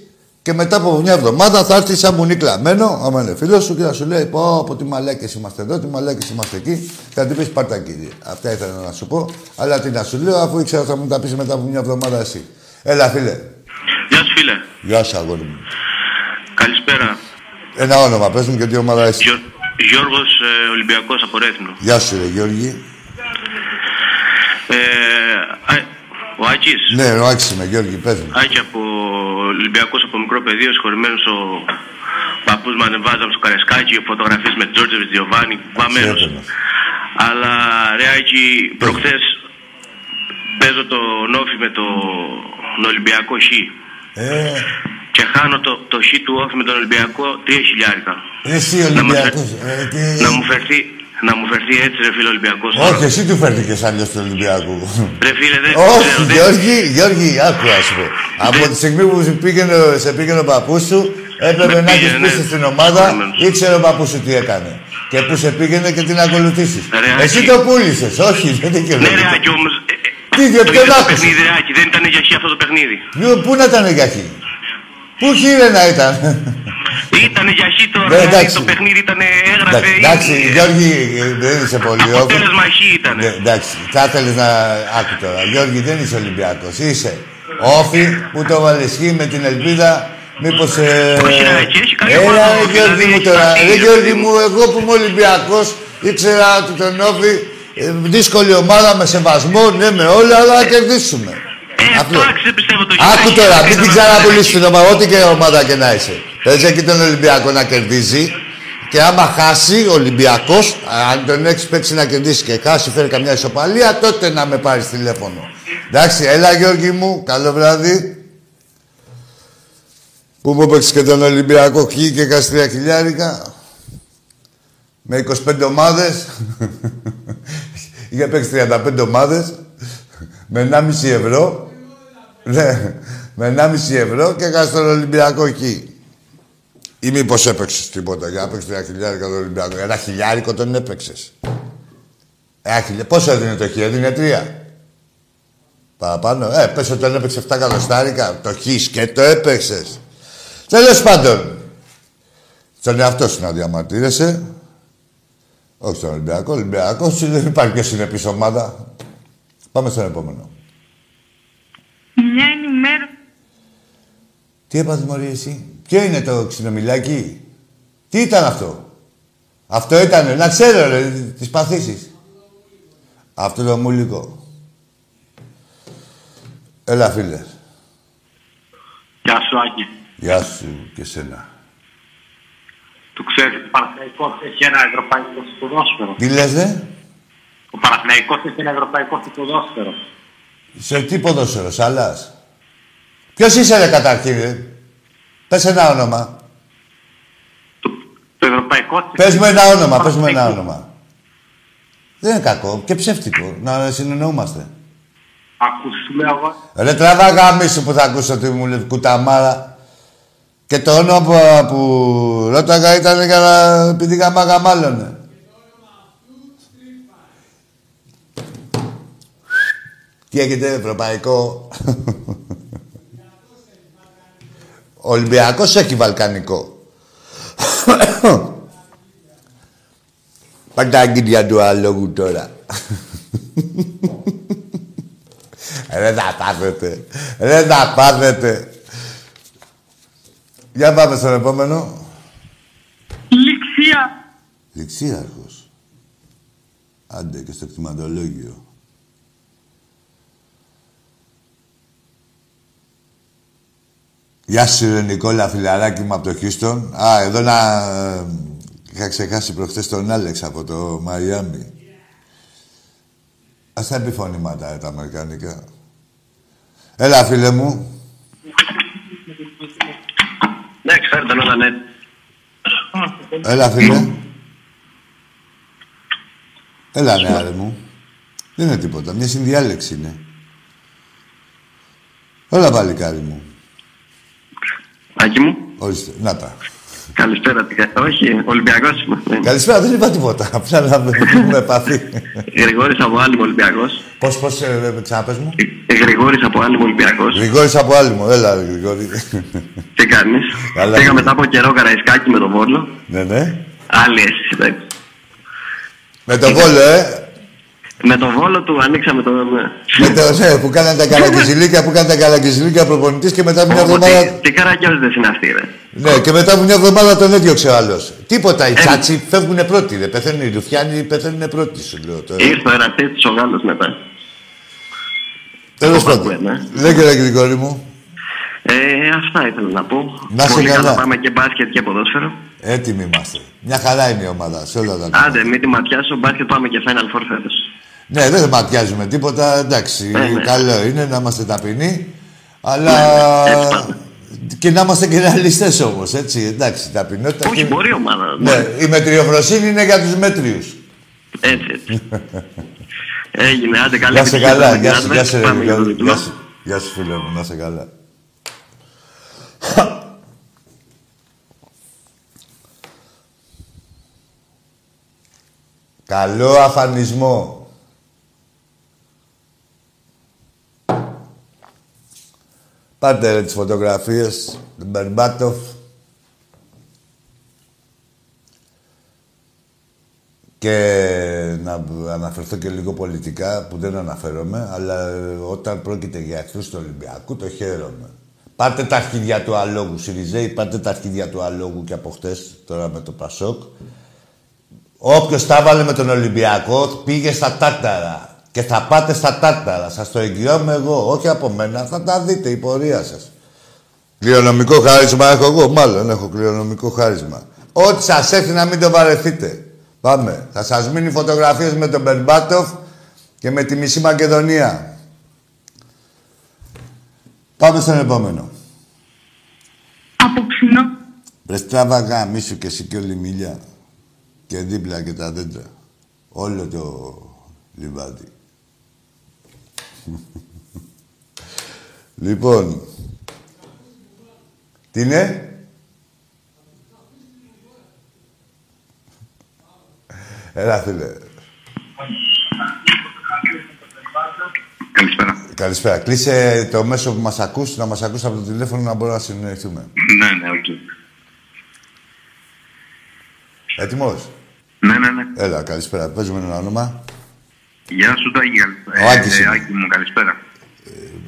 και μετά από μια εβδομάδα θα έρθει σαν μουνί κλαμμένο, άμα είναι φίλος σου και θα σου λέει: Πω, από τι μαλάκες είμαστε εδώ, τι μαλάκες είμαστε εκεί. Θα την πεις πάρτα κύριε. Αυτά ήθελα να σου πω. Αλλά τι να σου λέω, αφού ήξερα θα μου τα πεις μετά από μια εβδομάδα εσύ. Έλα, φίλε. Γεια σου, φίλε. Γεια σου, αγόρι μου. Καλησπέρα. Ένα όνομα, πες μου και τι ομάδα είσαι. Γιώ... Γιώργος ε, Ολυμπιακός από Ρέθμνο. Γεια σου, ρε Γιώργη. Ε, ο Άκη. Ναι, ο Άκης είμαι, Γιώργη, πες μου. Άκη από Ολυμπιακός από μικρό πεδίο, συγχωρημένος ο παππούς μου ανεβάζαμε στο Καρεσκάκι, φωτογραφίες με Τζόρτζεβιτ Διοβάνι, βαμμένο. Αλλά ρε Άκη, προχθές παίζω το νόφι με τον Ολυμπιακό Χ. Ε. Και χάνω το, το χ του όφη με τον Ολυμπιακό 3 χιλιάρικα. Εσύ Ολυμπιακός. Να μου φερθεί να μου φερθεί έτσι, ρε φίλε Ολυμπιακός. Όχι, εσύ του φέρθηκες αλλιώς του Ολυμπιακού. Ρε φίλε, δεν Όχι, ξέρω, Γιώργη, Γιώργη, άκου ας πω. Από τη στιγμή που πήγαινε, σε πήγαινε ο παππούς σου, έπρεπε να έχεις πίσω στην ομάδα, ήξερε ο παππούς σου τι έκανε. Και που σε πήγαινε και την ακολουθήσεις. Εσύ το πούλησες, όχι, δεν δικαιολογείται. Ναι, ρε, όμως. Ε, ε, τι δεν ήταν για χ αυτό το παιχνίδι. Πού να ήταν για χ. Πού χείρε να ήταν; Ήταν για χ το, ναι, το παιχνίδι, ήταν έγραφε. Εντάξει, Γιώργη, δεν είσαι πολύ όφη. Αποτέλεσμα χ ήταν. Ναι, εντάξει, θα ήθελε να. Άκου τώρα. Γιώργη, δεν είσαι Ολυμπιακός. Είσαι όφη που το βάλες χ με την ελπίδα Μήπως. Ε... Όχι, έχει Έλα, Γιώργη μου τώρα. Ρε Γιώργη μου, εγώ που είμαι Ολυμπιακός, ήξερα ότι τον Όφη ε, δύσκολη ομάδα με σεβασμό, ναι, με όλα, αλλά να κερδίσουμε. Ε, αυτό πιστεύω το Άκου τώρα, μην την ξαναπουλήσεις την ομάδα, ό,τι και ομάδα και να είσαι. Θες εκεί τον Ολυμπιακό να κερδίζει και άμα χάσει ο Ολυμπιακός, αν τον έχεις παίξει να κερδίσει και χάσει, φέρει καμιά ισοπαλία, τότε να με πάρεις τηλέφωνο. Εντάξει, έλα Γιώργη μου, καλό βράδυ. Πού μου παίξει και τον Ολυμπιακό χι και καστρία χιλιάρικα. Με 25 ομάδες. Είχε παίξει 35 ομάδες. Με 1,5 ευρώ. Ναι, με 1,5 ευρώ και έκανε τον Ολυμπιακό εκεί. Ή μήπως έπαιξες τίποτα για να παίξεις ένα χιλιάρικο τον Ολυμπιακό. Ένα χιλιάρικο τον έπαιξες. Χιλιά... Πόσο έδινε το χι, έδινε τρία. Παραπάνω. Ε, πες ότι τον έπαιξε 7 εκατοστάρικα. Το χις και το έπαιξες. Τέλος πάντων, στον εαυτό σου να διαμαρτύρεσαι. Όχι στον Ολυμπιακό. Ολυμπιακός δεν υπάρχει και συνεπής ομάδα. Πάμε στον επόμενο. Μια ενημέρωση. Τι έπαθε μωρή εσύ; Ποιο είναι το ξυνομιλάκι. Τι ήταν αυτό; Αυτό ήταν. Να ξέρω ρε, τις παθήσεις. Αυτό το μουλικό. Έλα φίλε. Γεια σου, Άκη. Γεια σου και σένα. Το ξέρεις, ο Παναθηναϊκός έχει ένα ευρωπαϊκό στο ποδόσφαιρο. Τι λες, δε; Ο Παναθηναϊκός έχει ένα ευρωπαϊκό στο ποδόσφαιρο. Σε τι ποδόσφαιρο, Σαλάς; Ποιος είσαι, ρε, καταρχήν, ρε; Πες ένα όνομα. Το, το ευρωπαϊκό... Πες μου ένα όνομα, πες μου ένα όνομα. Δεν είναι κακό και ψεύτικο να συνεννοούμαστε. Ακούς, σου λέω εγώ. Ρε τραβά γαμίσου που θα ακούσω ότι μου λέει κουταμάρα. Και το όνομα που, που ρώταγα ήταν για να επειδή γαμάγα μάλλον. Τι έχετε, ευρωπαϊκό; Ο Ολυμπιακός έχει βαλκανικό. Πάντα αγγίδια του αλόγου τώρα. Δεν θα πάθετε. Δεν θα πάθετε. Για πάμε στον επόμενο. Ληξία. Ληξίαρχος. Άντε και στο κτηματολόγιο. Γεια σου, ρε Νικόλα, φιλαράκι μου από το Χίστον. Α, εδώ να... ε, Είχα ξεχάσει προχθές τον Άλεξ από το Μαϊάμι. Ας τα επιφωνήματα, ε, τα αμερικανικά. Έλα, φίλε μου. Ναι, ξέρετε, όλα ναι. Έλα, φίλε. Έλα, νεάρε μου. Δεν είναι τίποτα. Μια συνδιάλεξη είναι. Έλα, παλικάρι μου. Άκη μου, Ορίστε. Να τα. καλησπέρα. τι κα- Όχι, Ολυμπιακός είμαι. Ναι. Καλησπέρα, δεν είπα τίποτα. Απλά να έχουμε επαφή. Γρηγόρης από Άλυμο Ολυμπιακός. πώς, πώς, ε, ε, ξαναπες μου. Ε, Γρηγόρης από Άλυμο Ολυμπιακός. Γρηγόρης από άλλη μου. Έλα, ρε, Γρηγόρη. Τι κάνεις; Καλά, Πήγα ναι. μετά από καιρό καραϊσκάκι με τον Βόλο. ναι, ναι. Άλλη αίσθηση, εντάξει. Με το βόλο, ε. Με τον Βόλο του ανοίξαμε τον... Με το, ναι, που κάνανε τα καλακιζιλίκια, που κάνανε τα καλακιζιλίκια προπονητής και μετά μια Ω, εβδομάδα... Τι, τι καρακιόζητες είναι αυτοί, ρε. Ναι, και μετά από μια εβδομάδα τον έδιωξε ο άλλος. Τίποτα, οι Ε. τσάτσι φεύγουνε πρώτοι, ρε. Πεθαίνουν οι Ρουφιάνοι, πεθαίνουν πρώτοι, σου λέω τώρα. Ήρθε ο ερατής ο Γάλλος μετά. Τέλος το πάντων. ακούω, ναι. Λέγε, ρε, Γρηγόρη μου. Ε, αυτά ήθελα να πω. Να σε Πολύ καλά. Πάμε και μπάσκετ και ποδόσφαιρο. Έτοιμοι είμαστε. Μια χαρά είναι η ομάδα σε όλα τα Άντε, πράγματα. μην τη ματιάσω. Μπάσκετ πάμε και Final Four φέτος. Ναι, δεν ματιάζουμε τίποτα. Εντάξει, Ναι, ναι. καλό είναι να είμαστε ταπεινοί. Αλλά. Ναι, ναι, έτσι πάμε. και να είμαστε και ρεαλιστές όμως, έτσι. Εντάξει, ταπεινότητα. Όχι, και- μπορεί η ομάδα. Ναι, μπορεί. η μετριοφροσύνη είναι για τους μέτριους. Έτσι, έτσι. Έγινε, άντε, καλή Γεια σε επιτυχία καλά, με την γεια σου, Advent. γεια σου, ρε, Πάμε για το Γρηγόρη. διπλό. Γεια σου. Γεια σου, φίλε μου, να σε καλά. Καλό αφανισμό. Πάρτε ρε, τις φωτογραφίες, τον Μπερμπάτοφ. Και να αναφερθώ και λίγο πολιτικά, που δεν αναφέρομαι, αλλά ε, όταν πρόκειται για εχθρούς του Ολυμπιακού, το χαίρομαι. Πάρτε τα αρχίδια του αλόγου, Σιριζέη, πάρτε τα αρχίδια του αλόγου και από χτες, τώρα με το Πασόκ. Όποιος τα βάλε με τον Ολυμπιακό πήγε στα τάρταρα. Και θα πάτε στα τάρταρα. Σας το εγγυώμαι εγώ. Όχι από μένα. Θα τα δείτε η πορεία σας. Κληρονομικό χάρισμα έχω εγώ. Μάλλον έχω κληρονομικό χάρισμα. Ό,τι σας έρθει να μην το βαρεθείτε. Πάμε. Θα σας μείνει φωτογραφίες με τον Μπερμπάτοφ και με τη μισή Μακεδονία. Πάμε στον επόμενο. Απόψινο. Βρε τράβαγα μίσου και εσύ και όλη η μιλιά. Και δίπλα και τα δέντρα. Όλο το λιβάδι. Λοιπόν. Τι είναι; Έλα, φίλε. Καλησπέρα. Καλησπέρα. Κλείσε το μέσο που μας ακούς, να μας ακούς από το τηλέφωνο να μπορούμε να συνεννοηθούμε. Ναι, ναι, οκ. Έτοιμος; Ναι, ναι, ναι. Έλα, καλησπέρα. Παίζουμε ένα όνομα. Γεια σου, Τάκη. Ο Άκης Ε, είμαι. Άκη μου, καλησπέρα.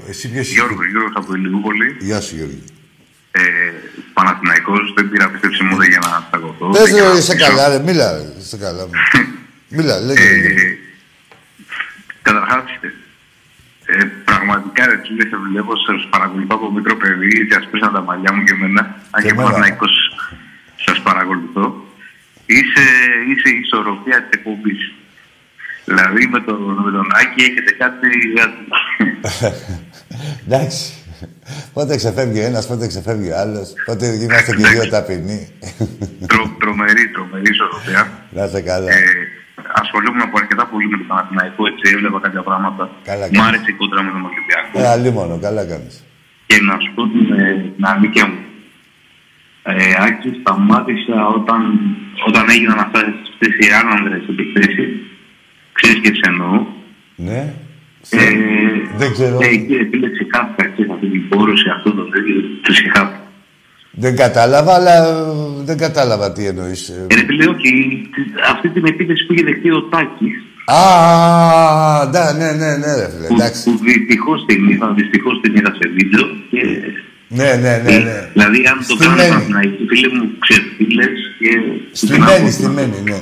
Εσύ ποιος είσαι; Γιώργο, Γιώργος από Ηλιούπολη. Γεια σου, Γιώργη. Ε, Παναθηναϊκός, δεν πήρα πίστεψη μου δεν για να σταγωθώ. Πες δεν για να ρε, είσαι ρωτήσω. καλά, ρε. Μίλα, ρε. Είσαι καλά. μου. Μίλα, λέγε. Ε, λέγε. Καταρχάς, ε, πραγματικά ρε φίλε, σε βλέπω, σας παρακολουθώ από μικρό παιδί, σας πέσαν τα μαλλιά μου και εμένα. Αν και εμένα. Παναθηναϊκός σας παρακολουθώ. Είσαι, είσαι η ισορροπία της εκπομπής. Δηλαδή με τον, με τον Άκη έχετε κάτι... Εντάξει. Πότε ξεφεύγει ένας, πότε ξεφεύγει άλλος. Πότε είμαστε και δύο ταπεινοί. τρο, τρομερή, τρομερή ισορροπία. Να είσαι καλά. Ε, ασχολούμαι από αρκετά πολύ με τον Παναθηναϊκό, έτσι έβλεπα κάποια πράγματα. Καλά Μ' κάνεις. άρεσε η κόντρα με τον Ολυμπιακό. Ε, αλίμονο, καλά κάνεις. Και να σου πω την, ε, την αλήθεια μου. Ε, Άκη, σταμάτησα όταν, όταν έγιναν αυτά, αυτές οι άνανδρες επιθέσεις. Ξέρεις και τι εννοώ. Ναι. Ε, Δεν ξέρω. Ε, εκεί φίλε ξεκάθαρα, ξέρεις, αυτή την πόρωση, αυτό το τέτοιο, τους είχα Δεν κατάλαβα, αλλά ε, δεν κατάλαβα τι εννοείς. ε. Ε, ρε φίλε, όχι, αυτή την επίθεση που είχε δεχτεί ο Τάκης, Α, ναι, ναι, ναι, ναι, ρε φίλε, που, εντάξει. που δυστυχώς την είδα, δυστυχώς την είδα σε βίντεο και... Ναι, ναι, ναι, ναι. Δηλαδή, αν το Στημένη. κάνανε Παναθηναϊκοί, φίλε μου, ξεφύλες και... Στημένη, στημένη, ναι.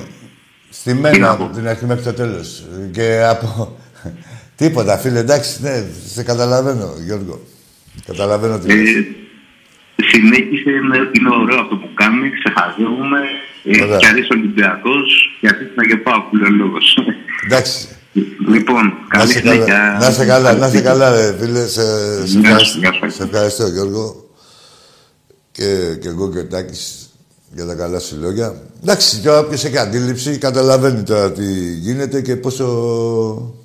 Στημένη Τι να από πω. την αρχή μέχρι το τέλος. Και από... Τίποτα, φίλε, εντάξει, ναι, σε καταλαβαίνω, Γιώργο. Καταλαβαίνω τι λες. Ε, συνέχισε, είναι, είναι ωραίο αυτό που κάνει, ξεχαζεύουμε. Ε, Ωραία. κι αν είσαι Ολυμπιακός, γιατί να και πάω που λέει ο λόγος. Εντάξει. λοιπόν, Να καλή σε καλά, συνέχεια. να σε καλά, να σε καλά, ρε φίλε. Σε, σε, Γεια σου, ευχαριστώ, γεια σου. σε ευχαριστώ, Γιώργο. Και, και εγώ και ο Τάκης για τα καλά σου λόγια. Εντάξει, τώρα όποιος έχει αντίληψη καταλαβαίνει τώρα τι γίνεται και πόσο...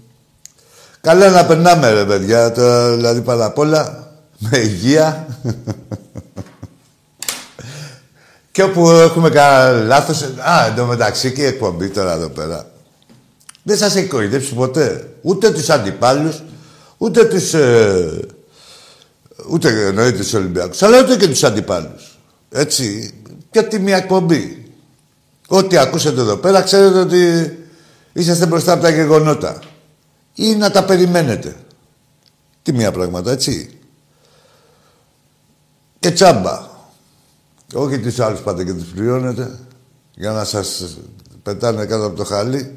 Καλά να περνάμε, ρε παιδιά. Τώρα, δηλαδή, πάνω απ' όλα, με υγεία. και όπου έχουμε κανένα λάθος... Α, εντωμεταξύ και η εκπομπή τώρα εδώ πέρα. Δεν σας έχει κοροϊδέψει ποτέ. Ούτε τους αντιπάλους, ούτε τους... Ε, ούτε εννοείται τους Ολυμπιακούς, αλλά ούτε και τους αντιπάλους. Έτσι. Και τη μία εκπομπή. Ό,τι ακούσετε εδώ πέρα, ξέρετε ότι είσαστε μπροστά από τα γεγονότα. Ή να τα περιμένετε. Τι μία πράγματα, έτσι. Και τσάμπα. Όχι τους άλλους πάτε και τους πληρώνετε για να σας πετάνε κάτω από το χαλί.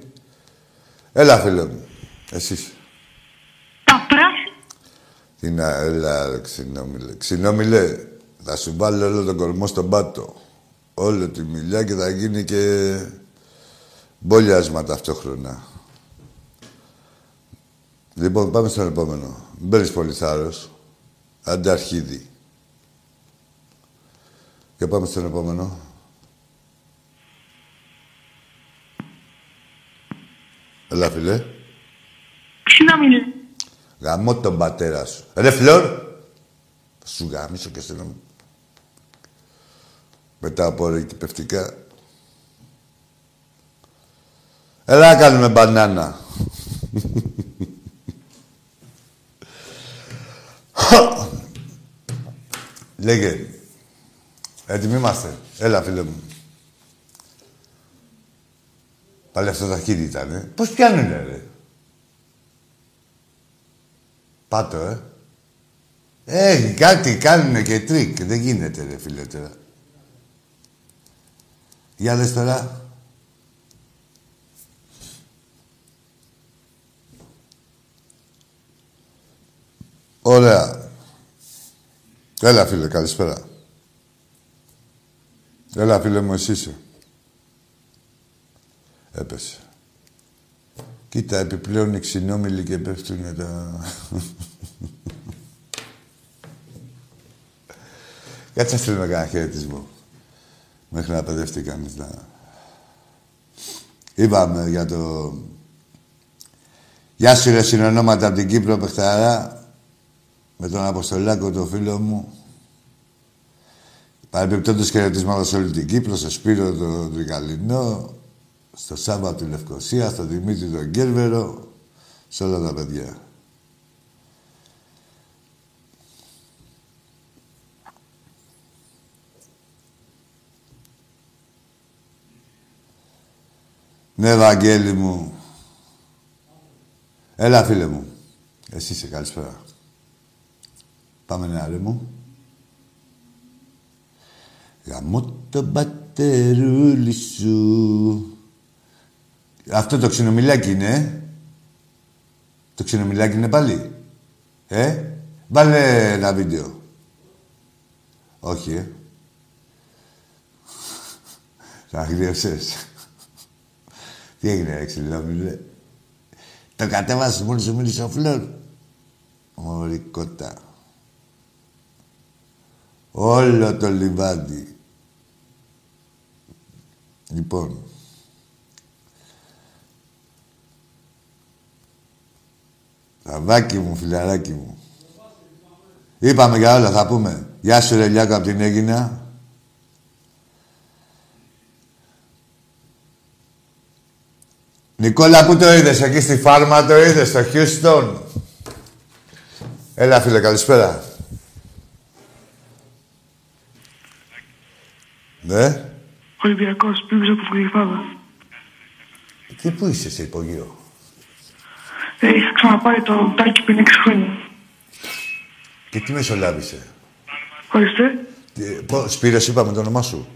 Έλα, φίλε μου. Εσείς. Τα πράσινα. Τι να, έλα, ρε, ξινόμιλε. Ξινόμιλε, θα σου βάλω όλο τον κορμό στον πάτο. Όλο τη μιλιά και θα γίνει και μπολιάσμα ταυτόχρονα. Λοιπόν, πάμε στον επόμενο. Μην παίρνεις πολύ θάρρος. Άντε αρχίδι. Και πάμε στον επόμενο. Έλα, φίλε. Συνομιλή. Γαμώ τον πατέρα σου. Ρε Φλόρ. Θα σου γαμίσω και στέλνω. Μετά από ώρα κυπευτικά. Έλα να κάνουμε μπανάνα. Λέγε. Έτοιμοι είμαστε. Έλα, φίλε μου. Πάλι αυτό το αρχίδι ήταν, ε. Πώς πιάνουνε, ρε; Πάτο, ε. Ε, κάτι κάνουνε και τρίκ. Δεν γίνεται, ρε φίλε, τώρα. Για δες τώρα. Ωραία. Έλα, φίλε, καλησπέρα. Έλα, φίλε μου, εσύ είσαι. Έπεσε. Κοίτα, επιπλέον οι ξυνόμιλοι και πέφτουνε τα... Κάτσε να στείλουμε κανένα χαιρετισμό. Μέχρι να παιδευτεί κανείς να... Είπαμε για το... Γεια σου ρε συνονόματα από την Κύπρο Πεχταρά. Με τον Αποστολάκο, το φίλο μου. Παρεμπιπτόντως χαιρετίσματα σε όλη την Κύπρο, στο Σπύρο τον Τρικαλινό, στο Σάβα του Λευκοσία, στο Δημήτρη τον Γκέρβερο, σε όλα τα παιδιά. Ναι, Βαγγέλη μου. Έλα, φίλε μου. Εσύ είσαι, καλησπέρα. Πάμε νεαρή μου. Γαμώ το μπατερούλι σου. Αυτό το ξινομιλάκι είναι, ε; Το ξινομιλάκι είναι πάλι. Ε, βάλε ένα βίντεο. Όχι, ε. Θα αγρίευσες. Τι έγινε, ρε ξυλόμιλε. Το κατέβασες μόνος σου μίλησε ο Φλόρ. Μωρικότα. Όλο το λιβάντι. Λοιπόν. Ραβάκι μου, φιλαράκι μου. Είπαμε για όλα, θα πούμε. Γεια σου, Ρελιάκο, από την Έγινα. Νικόλα, πού το είδες, εκεί στη φάρμα το είδες, στο Χιούστον. Έλα, φίλε, καλησπέρα. Ναι. Ολυμπιακός, πήγες από Γλυφάδα. Τι πού είσαι σε υπογείο. Ε, είχα ξαναπάρει το τάκι πριν 6 χρόνια. Και τι μεσολάβησε; Ορίστε. Τι- Πώς, Σπύρος είπαμε το όνομά σου;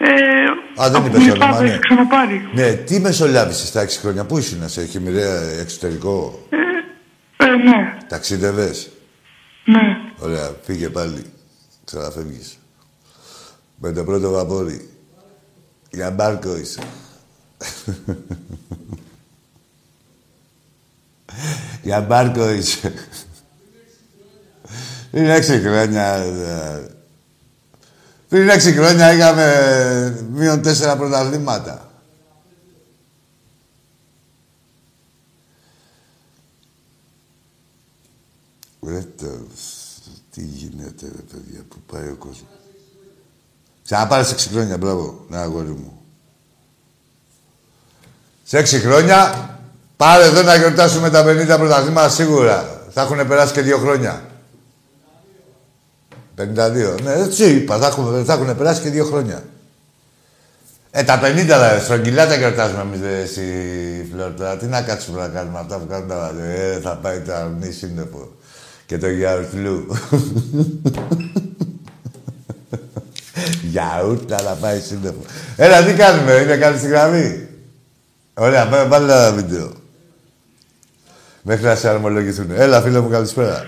Ε, Α, δεν από είπες Γλυφάδα όνομα, ναι. είχα ξαναπάρει. Ναι, τι μεσολάβησες στα 6 χρόνια. Πού ήσουν, σε χειμερέα εξωτερικό; Ε, ναι, Ταξίδευες; ναι. Ωραία, πήγε πάλι. Ξαναφεύγεις. Με το πρώτο βαπόρι. Για μπάρκο είσαι. Για μπάρκο είσαι. Πριν έξι χρόνια... ε, Πριν έξι χρόνια είχαμε μείον τέσσερα πρωταθλήματα. Ρε το... Τι γίνεται ρε παιδιά, που πάει ο κόσμος. Ξαναπάρε σε έξι χρόνια, μπράβο, ναι αγόρι μου. Σε έξι χρόνια, πάρε εδώ να γιορτάσουμε τα 50 πρωταθλήματα σίγουρα. Θα έχουν περάσει και δύο χρόνια. 52. Ναι, έτσι είπα, θα έχουν, θα έχουν περάσει και δύο χρόνια. Ε, τα 50 δηλαδή, στρογγυλά τα γιορτάζουμε εμείς δε, στη Φλόρτα. Τι να κάτσουμε να κάνουμε αυτά που κάνουν τα ε, θα πάει το αρνί σύννεφο και το γιαουρτλού. Γιαούρτα να πάει σύννεφο. Έλα, τι κάνουμε, είναι καλή στη γραμμή; Ωραία, πάμε πάλι ένα βίντεο. Μέχρι να σε αρμολογηθούν. Έλα, φίλε μου, καλησπέρα.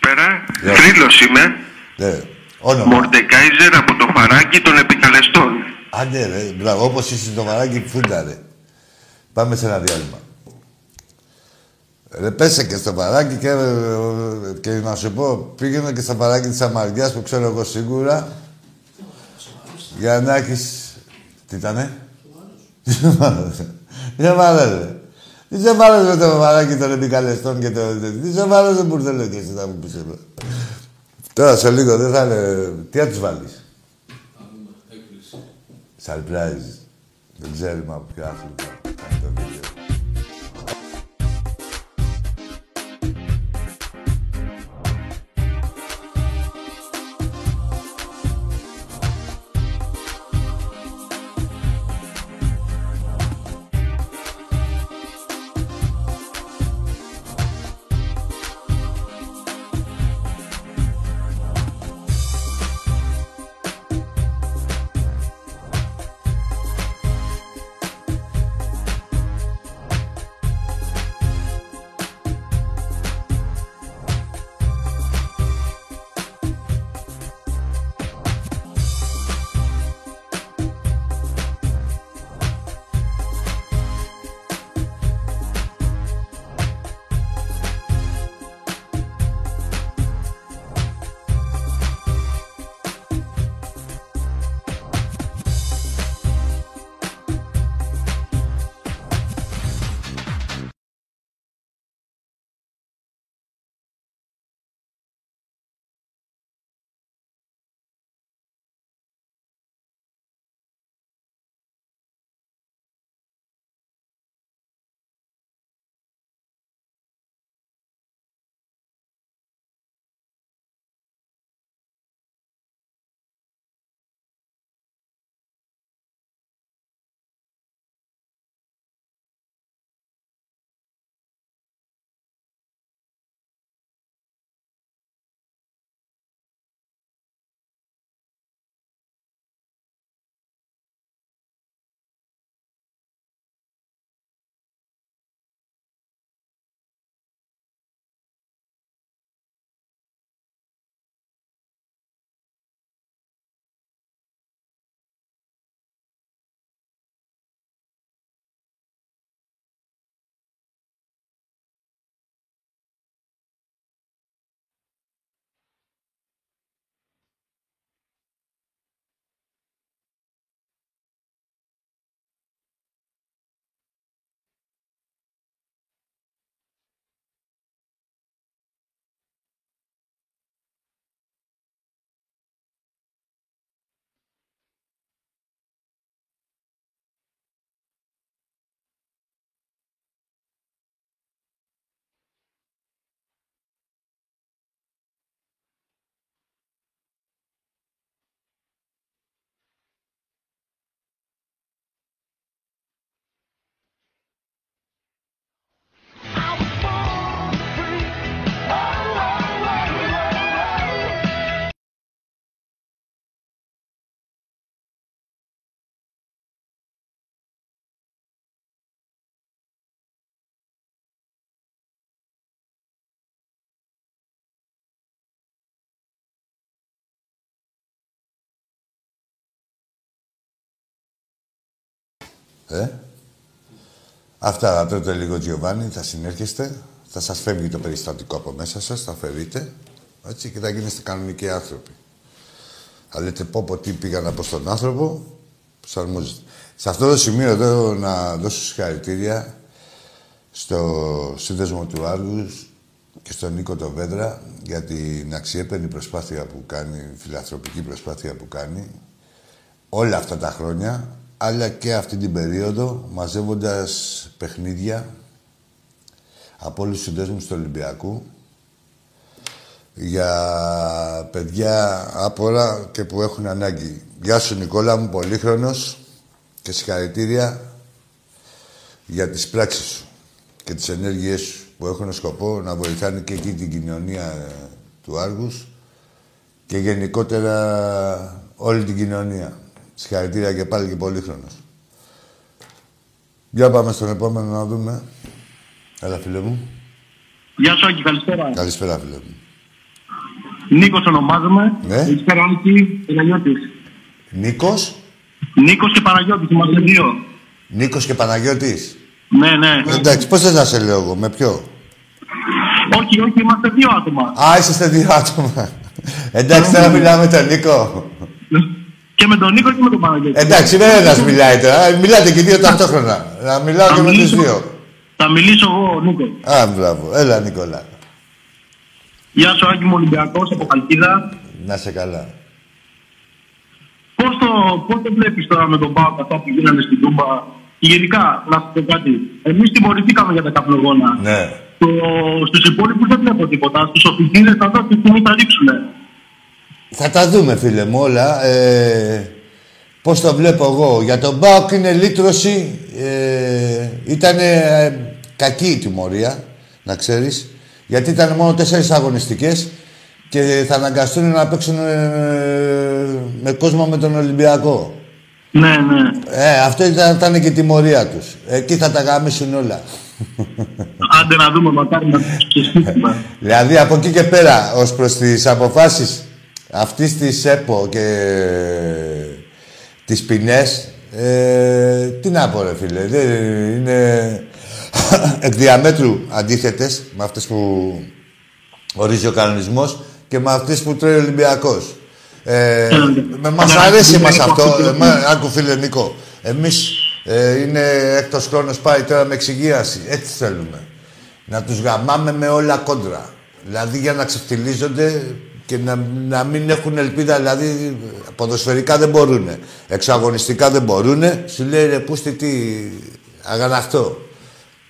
Καλησπέρα. Γεια. Θρύλος είμαι. Ναι, όνομα. Μορντεκάιζερ από το φαράκι των επικαλεστών. Άντε ρε, μπράβο, όπως είσαι το μαράκι φούντα ρε. Πάμε σε ένα διάλειμμα. Ρε πέσε και στο παράκι και, και να σου πω, πήγαινε και στο παράκι της Αμαριάς που ξέρω εγώ σίγουρα. Για να έχεις... Τι ήτανε; Τι σε μάλωσε. Τι σε μάλωσε. Τι σε μάλωσε το παράκι των επικαλεστών και το... Τι σε μάλωσε μπουρδέλο και εσύ θα μου πεις εδώ. Τώρα σε λίγο δεν θα είναι... Τι θα τους βάλεις; Surprise. Δεν ξέρουμε από ποιο άθλημα. κάνει το βίντεο. Ε; Αυτά, τότε λίγο Τζιοβάνι, θα συνέρχεστε. Θα σας φεύγει το περιστατικό από μέσα σας, θα φερείτε. Έτσι, και θα γίνεστε κανονικοί άνθρωποι. Θα λέτε πω πω τι πήγα να πω στον άνθρωπο, προσαρμόζεται. Σε αυτό το σημείο εδώ να δώσω συγχαρητήρια στο σύνδεσμο του Άργους και στον Νίκο το Βέντρα για την αξιέπαινη προσπάθεια που κάνει, φιλανθρωπική προσπάθεια που κάνει όλα αυτά τα χρόνια, αλλά και αυτή την περίοδο, μαζεύοντας παιχνίδια από όλους τους συνδέσμους του Ολυμπιακού για παιδιά άπορα και που έχουν ανάγκη. Γεια σου Νικόλα μου, πολύχρονος και συγχαρητήρια για τις πράξεις σου και τις ενέργειές σου που έχουν σκοπό να βοηθάνε και εκεί την κοινωνία ε, του Άργους και γενικότερα όλη την κοινωνία. Συγχαρητήρια και πάλι και πολύχρονος. Για πάμε στον επόμενο να δούμε. Έλα, φίλε μου. Γεια σου, Άκη, καλησπέρα. Καλησπέρα, φίλε μου. Νίκος ονομάζομαι. Ναι. Καλησπέρα, Άκη, Παναγιώτης. Νίκος. Νίκος και Παναγιώτης, είμαστε δύο. Νίκος και Παναγιώτης. Ναι, ναι. Εντάξει, πώς θες να σε λέω εγώ, με ποιο; Όχι, όχι, είμαστε δύο άτομα. Α, είσαστε δύο άτομα. Εντάξει, τώρα μιλάμε με τον Νίκο. Και με τον Νίκο και με τον Παναγιώτη. Εντάξει, δεν είναι ένας μιλάει τώρα. Μιλάτε και δύο ταυτόχρονα. Να μιλάω Θα και με τους μιλήσω- δύο. Θα μιλήσω εγώ, Νίκος. Α, μπράβο. Έλα, Νικόλα. Γεια σου, Άκη μου, Ολυμπιακός από Χαλκίδα. Να σε καλά. Πώς το, πώς το βλέπεις τώρα με τον Πάο αυτά που γίνανε στην Τούμπα; Και γενικά, να σου πω κάτι. Εμείς τιμωρηθήκαμε για τα καπνογόνα. Ναι. Το, στους υπόλοιπους δεν βλέπω τίποτα. Στους οφειλίδες θα δω τι στιγμή θα ρίξουνε. Θα τα δούμε, φίλε μου, όλα. Ε, πώς το βλέπω εγώ. Για τον Μπάουκ είναι λύτρωση. Ε, ήταν κακή η τιμωρία, να ξέρεις. Γιατί ήταν μόνο τέσσερις αγωνιστικές και θα αναγκαστούν να παίξουν ε, με κόσμο με τον Ολυμπιακό. Ναι, ναι. Ε, αυτό ήταν, ήταν και η τιμωρία τους. Εκεί θα τα γάμισουν όλα. Άντε να δούμε, μακάρι να τους ξεσκίσουμε. Δηλαδή από εκεί και πέρα, ως προς τις αποφάσεις αυτής της ΕΠΟ και τις ποινές, ε, τι να πω ρε φίλε, δεν είναι εκ διαμέτρου αντίθετες με αυτές που ορίζει ο κανονισμός και με αυτές που τρώει ο Ολυμπιακός. Ε, με μας αρέσει μας αυτό, ε, μα- άκου φίλε Νίκο, εμείς ε, είναι έκτος χρόνος πάει τώρα με εξυγίαση, έτσι θέλουμε. Να τους γαμάμε με όλα κόντρα. Δηλαδή για να ξεφτυλίζονται και να, να μην έχουν ελπίδα. Δηλαδή ποδοσφαιρικά δεν μπορούν. Εξαγωνιστικά δεν μπορούν. Σου λέει ρε πούστη τι αγαναχτώ.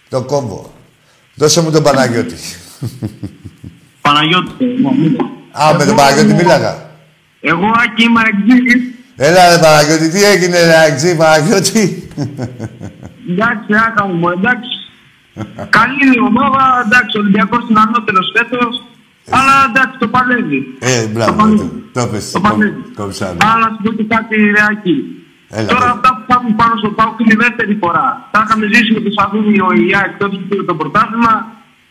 Το κόμπο. Δώσε μου τον Παναγιώτη. Παναγιώτη, ναι, Νίκο. Α, με τον Παναγιώτη μίλαγα. Εγώ, Άκη, είμαι εξήγης. Έλα ρε Παναγιώτη, τι έγινε ρε Αγγζή, Παναγιώτη; Εντάξει, άκα μου, εντάξει. Καλή είναι η ομάδα, εντάξει, ο Ολυμπιακός είναι ανώτερος φέτος. Αλλά εντάξει, το παλεύει. Ε, Το μπράβο, παλεύει. το, το πες, Το παλεύει. κομψάρι. Αλλά να σου πω και κάτι, ρε Άκη. Έλα, Τώρα πες. αυτά που κάνουν πάνω στο Πάουκ είναι η δεύτερη φορά. Τα είχαμε ζήσει με το Σαββίνι ο ΙΑ εκτός που πήρε το πρωτάθλημα.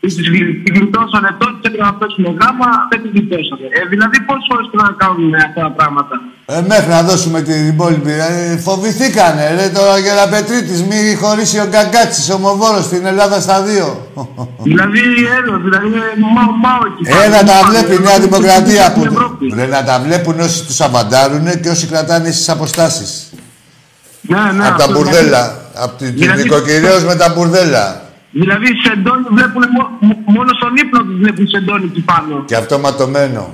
Τις γλυ- Τη γλιτώσανε τότε, έπρεπε να παίξουν γάμα, δεν τη γλιτώσανε. Ε, δηλαδή πόσες φορές πρέπει να κάνουν αυτά τα πράγματα. Ε, μέχρι να δώσουμε την υπόλοιπη. Ε, φοβηθήκανε, ρε, τώρα για να Πετρίτης, μη χωρίσει ο Γκαγκάτσης, ο Μοβόρος στην Ελλάδα στα δύο. Δηλαδή, έλο, δηλαδή, μάω, μάω εκεί. Ε, να τα βλέπει η Νέα Δημοκρατία που... Στην Ευρώπη. Ρε, να τα βλέπουν όσοι τους αβαντάρουνε και όσοι κρατάνε στις αποστάσεις. Ναι, ναι, από τα αυτό, μπουρδέλα. Από την Δηλαδή- νοικοκυρέως με τα μπουρδέλα. Δηλαδή, σεντόνι βλέπουν, μο- μο- μόνο στον ύπνο τους βλέπουν σεντόνι εκεί πάνω. Και αυτό ματωμένο.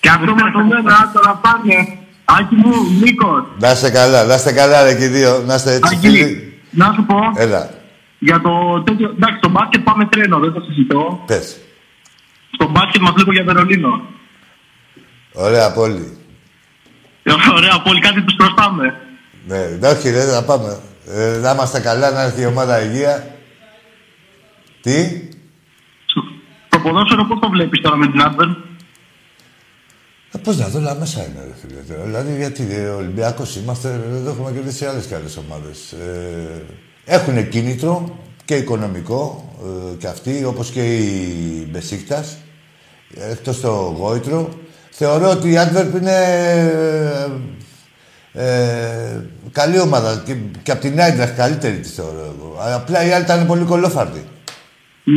Και αυτό με το μένα, άτο να πάνε. Άκη μου, Νίκος. Να είστε καλά, να είστε καλά ρε και οι δύο. Να είστε έτσι φίλοι. Άκη, να σου πω, Έλα, για το τέτοιο, εντάξει, στο μπάσκετ πάμε τρένο, δεν θα συζητώ. πες. Στο μπάσκετ μας βλέπω για Βερολίνο. Ωραία πόλη. Ε, Ωραία, πολύ κάτι τους προστάμε. Ναι, όχι ρε, να πάμε. Ε, να είμαστε καλά, να έρθει η ομάδα υγεία. Τι; Το ποδόσφαιρο πώς το βλέπεις τώρα με την Άντβερ. Ε, πώς να δω, όλα μέσα είναι, ρε φίλε. τώρα. Δηλαδή, γιατί ε, ο Ολυμπιακός είμαστε, εδώ έχουμε κερδίσει άλλες και άλλες ομάδες. Ε, έχουν κίνητρο και οικονομικό ε, και αυτοί, όπως και η Μπεσίκτας, εκτός το Γόητρο. Θεωρώ ότι η Άντβερπ είναι... ε, Ε, καλή ομάδα. Και, και από την Άιντραχ καλύτερη τη θεωρώ εγώ. Απλά οι άλλοι ήταν πολύ κολόφαρδοι.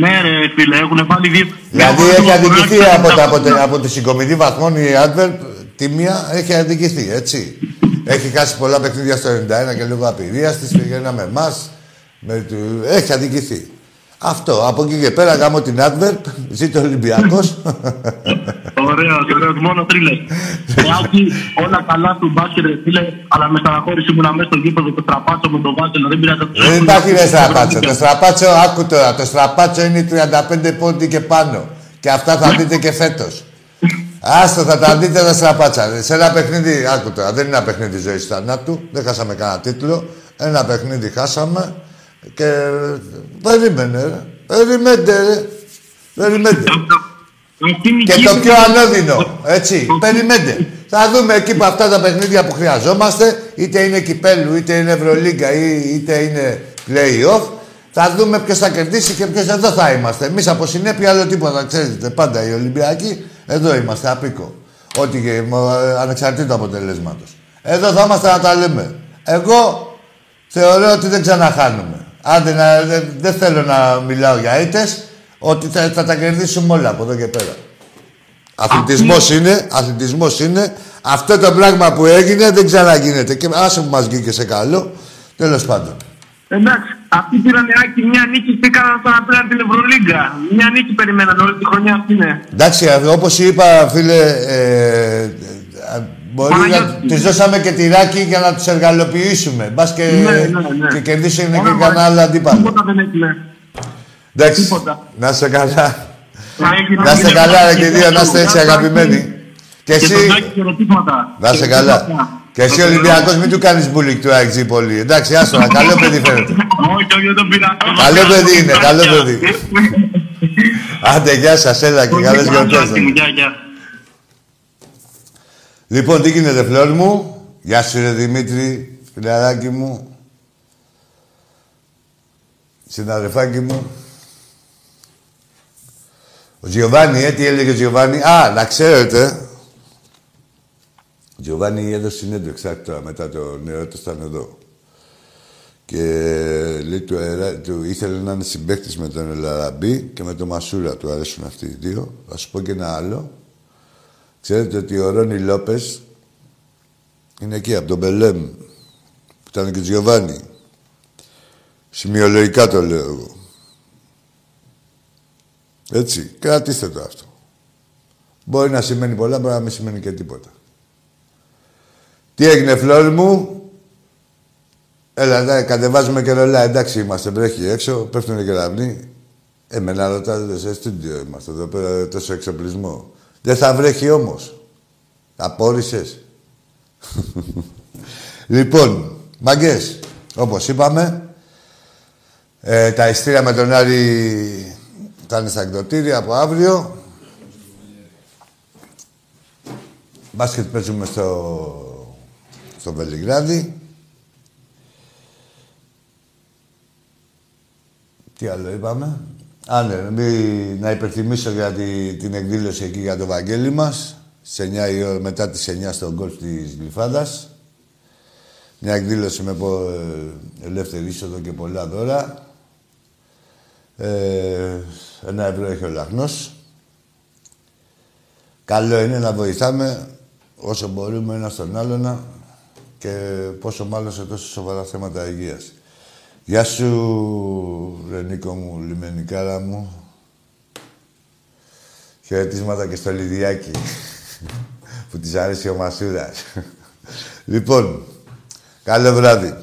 Ναι, ρε φίλε, έχουν βάλει δύο. Δηλαδή έχει αδικηθεί από, τα, από, τα, από τη συγκομιδή βαθμών η Adverb, τη μία έχει αδικηθεί, έτσι. έχει χάσει πολλά παιχνίδια στο 91 και λόγω απειρία της πήγαινα με εμά. Έχει αδικηθεί. Αυτό. Από εκεί και πέρα γάμω την Adverb, ζήτω ο Ολυμπιακός. Ωραίο, ωραίο. Μόνο τρίλες. Άκη, όλα καλά του μπάσκετ, ρε φίλε, αλλά με στεναχώρηση ήμουν μέσα στο γήπεδο το στραπάτσο με τον Βάτσελο. Δεν πειράζει. Δεν υπάρχει ρε στραπάτσο. Το στραπάτσο, άκου τώρα, το στραπάτσο είναι 35 πόντι και πάνω. Και αυτά θα δείτε και φέτος. Άστο, θα τα δείτε τα στραπάτσα. Σε ένα παιχνίδι, άκου τώρα, δεν είναι ένα παιχνίδι ζωής θανάτου. Δεν χάσαμε κανένα τίτλο. Ένα παιχνίδι χάσαμε. Και περίμενε, ρε. Περιμένετε, ρε. Περιμένετε. Και το πιο ανώδυνο, έτσι. Περιμένετε. Θα δούμε εκεί που αυτά τα παιχνίδια που χρειαζόμαστε, είτε είναι κυπέλου, είτε είναι Ευρωλίγκα, είτε είναι play-off, θα δούμε ποιος θα κερδίσει και ποιος εδώ θα είμαστε. Εμείς από συνέπεια άλλο τίποτα, ξέρετε. Πάντα οι Ολυμπιακοί, εδώ είμαστε, απίκο. Ό,τι και ανεξαρτήτως αποτελέσματος. Εδώ θα είμαστε να τα λέμε. Εγώ θεωρώ ότι δεν ξαναχάνουμε. Άντε, να, δεν, δεν θέλω να μιλάω για ήττες, ότι θα, θα, τα κερδίσουμε όλα από εδώ και πέρα. Αθλητισμός είναι, αθλητισμός είναι. Αυτό το πράγμα που έγινε δεν ξαναγίνεται. Και άσε που μας βγήκε σε καλό, τέλος πάντων. Εντάξει, αυτοί πήραν άκη μια νίκη και έκαναν σαν πήραν την Ευρωλίγκα. Μια νίκη περιμέναν όλη τη χρονιά αυτή είναι. Εντάξει, όπως είπα, φίλε, ε, Μπορεί να τη δώσαμε και τυράκι για να τους εργαλοποιήσουμε. Μπας και, ναι, ναι, ναι. και κερδίσουν και κανένα άλλο αντίπαλο. Τίποτα δεν έγινε. Εντάξει, να σε καλά. Να είστε καλά, ρε και δύο, να είστε έτσι αγαπημένοι. Και εσύ. Να σε καλά. Και εσύ Ολυμπιακός μην του κάνεις μπουλικ του ΑΕΚ πολύ. Εντάξει, άστο, καλό παιδί φαίνεται. Όχι, όχι, δεν πειρά. Καλό παιδί είναι, καλό παιδί. Άντε, γεια σας, έλα και καλές γιορτές. Λοιπόν, τι γίνεται, φλόρ μου; Γεια σου, ρε Δημήτρη, φιλαράκι μου. Συναδελφάκι μου. Ο Τζιωβάνι, ε, τι έλεγε ο Τζιωβάνι. Α, να ξέρετε. Ο Τζιωβάνι έδωσε συνέντευξη τώρα μετά το νερό του ήταν εδώ. Και λέει, του, του, ήθελε να είναι συμπαίκτης με τον Ελαραμπή και με τον Μασούρα. Του αρέσουν αυτοί οι δύο. Θα σου πω και ένα άλλο. Ξέρετε ότι ο Ρόνι Λόπες είναι εκεί, από τον Μπελέμ, που ήταν και ο Τζιωβάνι. Σημειολογικά το λέω εγώ. Έτσι, κρατήστε το αυτό. Μπορεί να σημαίνει πολλά, μπορεί να μην σημαίνει και τίποτα. Τι έγινε, φλόρ μου; Έλα, ναι, κατεβάζουμε και ρολά. Εντάξει, είμαστε, βρέχει έξω, πέφτουν οι κεραυνοί. Εμένα ρωτάτε, σε στούντιο είμαστε εδώ πέρα, τόσο εξοπλισμό. Δεν θα βρέχει όμως. Απόρρισες. λοιπόν, μαγκές, όπως είπαμε, ε, τα ιστήρια με τον Άρη θα είναι στα εκδοτήρια από αύριο. Μπάσκετ παίζουμε στο, στο Βελιγράδι. Τι άλλο είπαμε; Α, ναι, να υπενθυμίσω για την εκδήλωση εκεί για το Βαγγέλη μας. Σε 9 η ώρα, μετά τις 9 στο γκολφ της Γλυφάδας. Μια εκδήλωση με ε, ελεύθερη είσοδο και πολλά δώρα. Ε, ένα ευρώ έχει ο Λαχνός. Καλό είναι να βοηθάμε όσο μπορούμε ένα στον άλλον και πόσο μάλλον σε τόσο σοβαρά θέματα υγείας. Γεια σου, Ρενίκο μου, λιμενικάρα μου. Χαιρετίσματα και στο Λιδιάκι, που της αρέσει ο Μασούρας. λοιπόν, καλό βράδυ.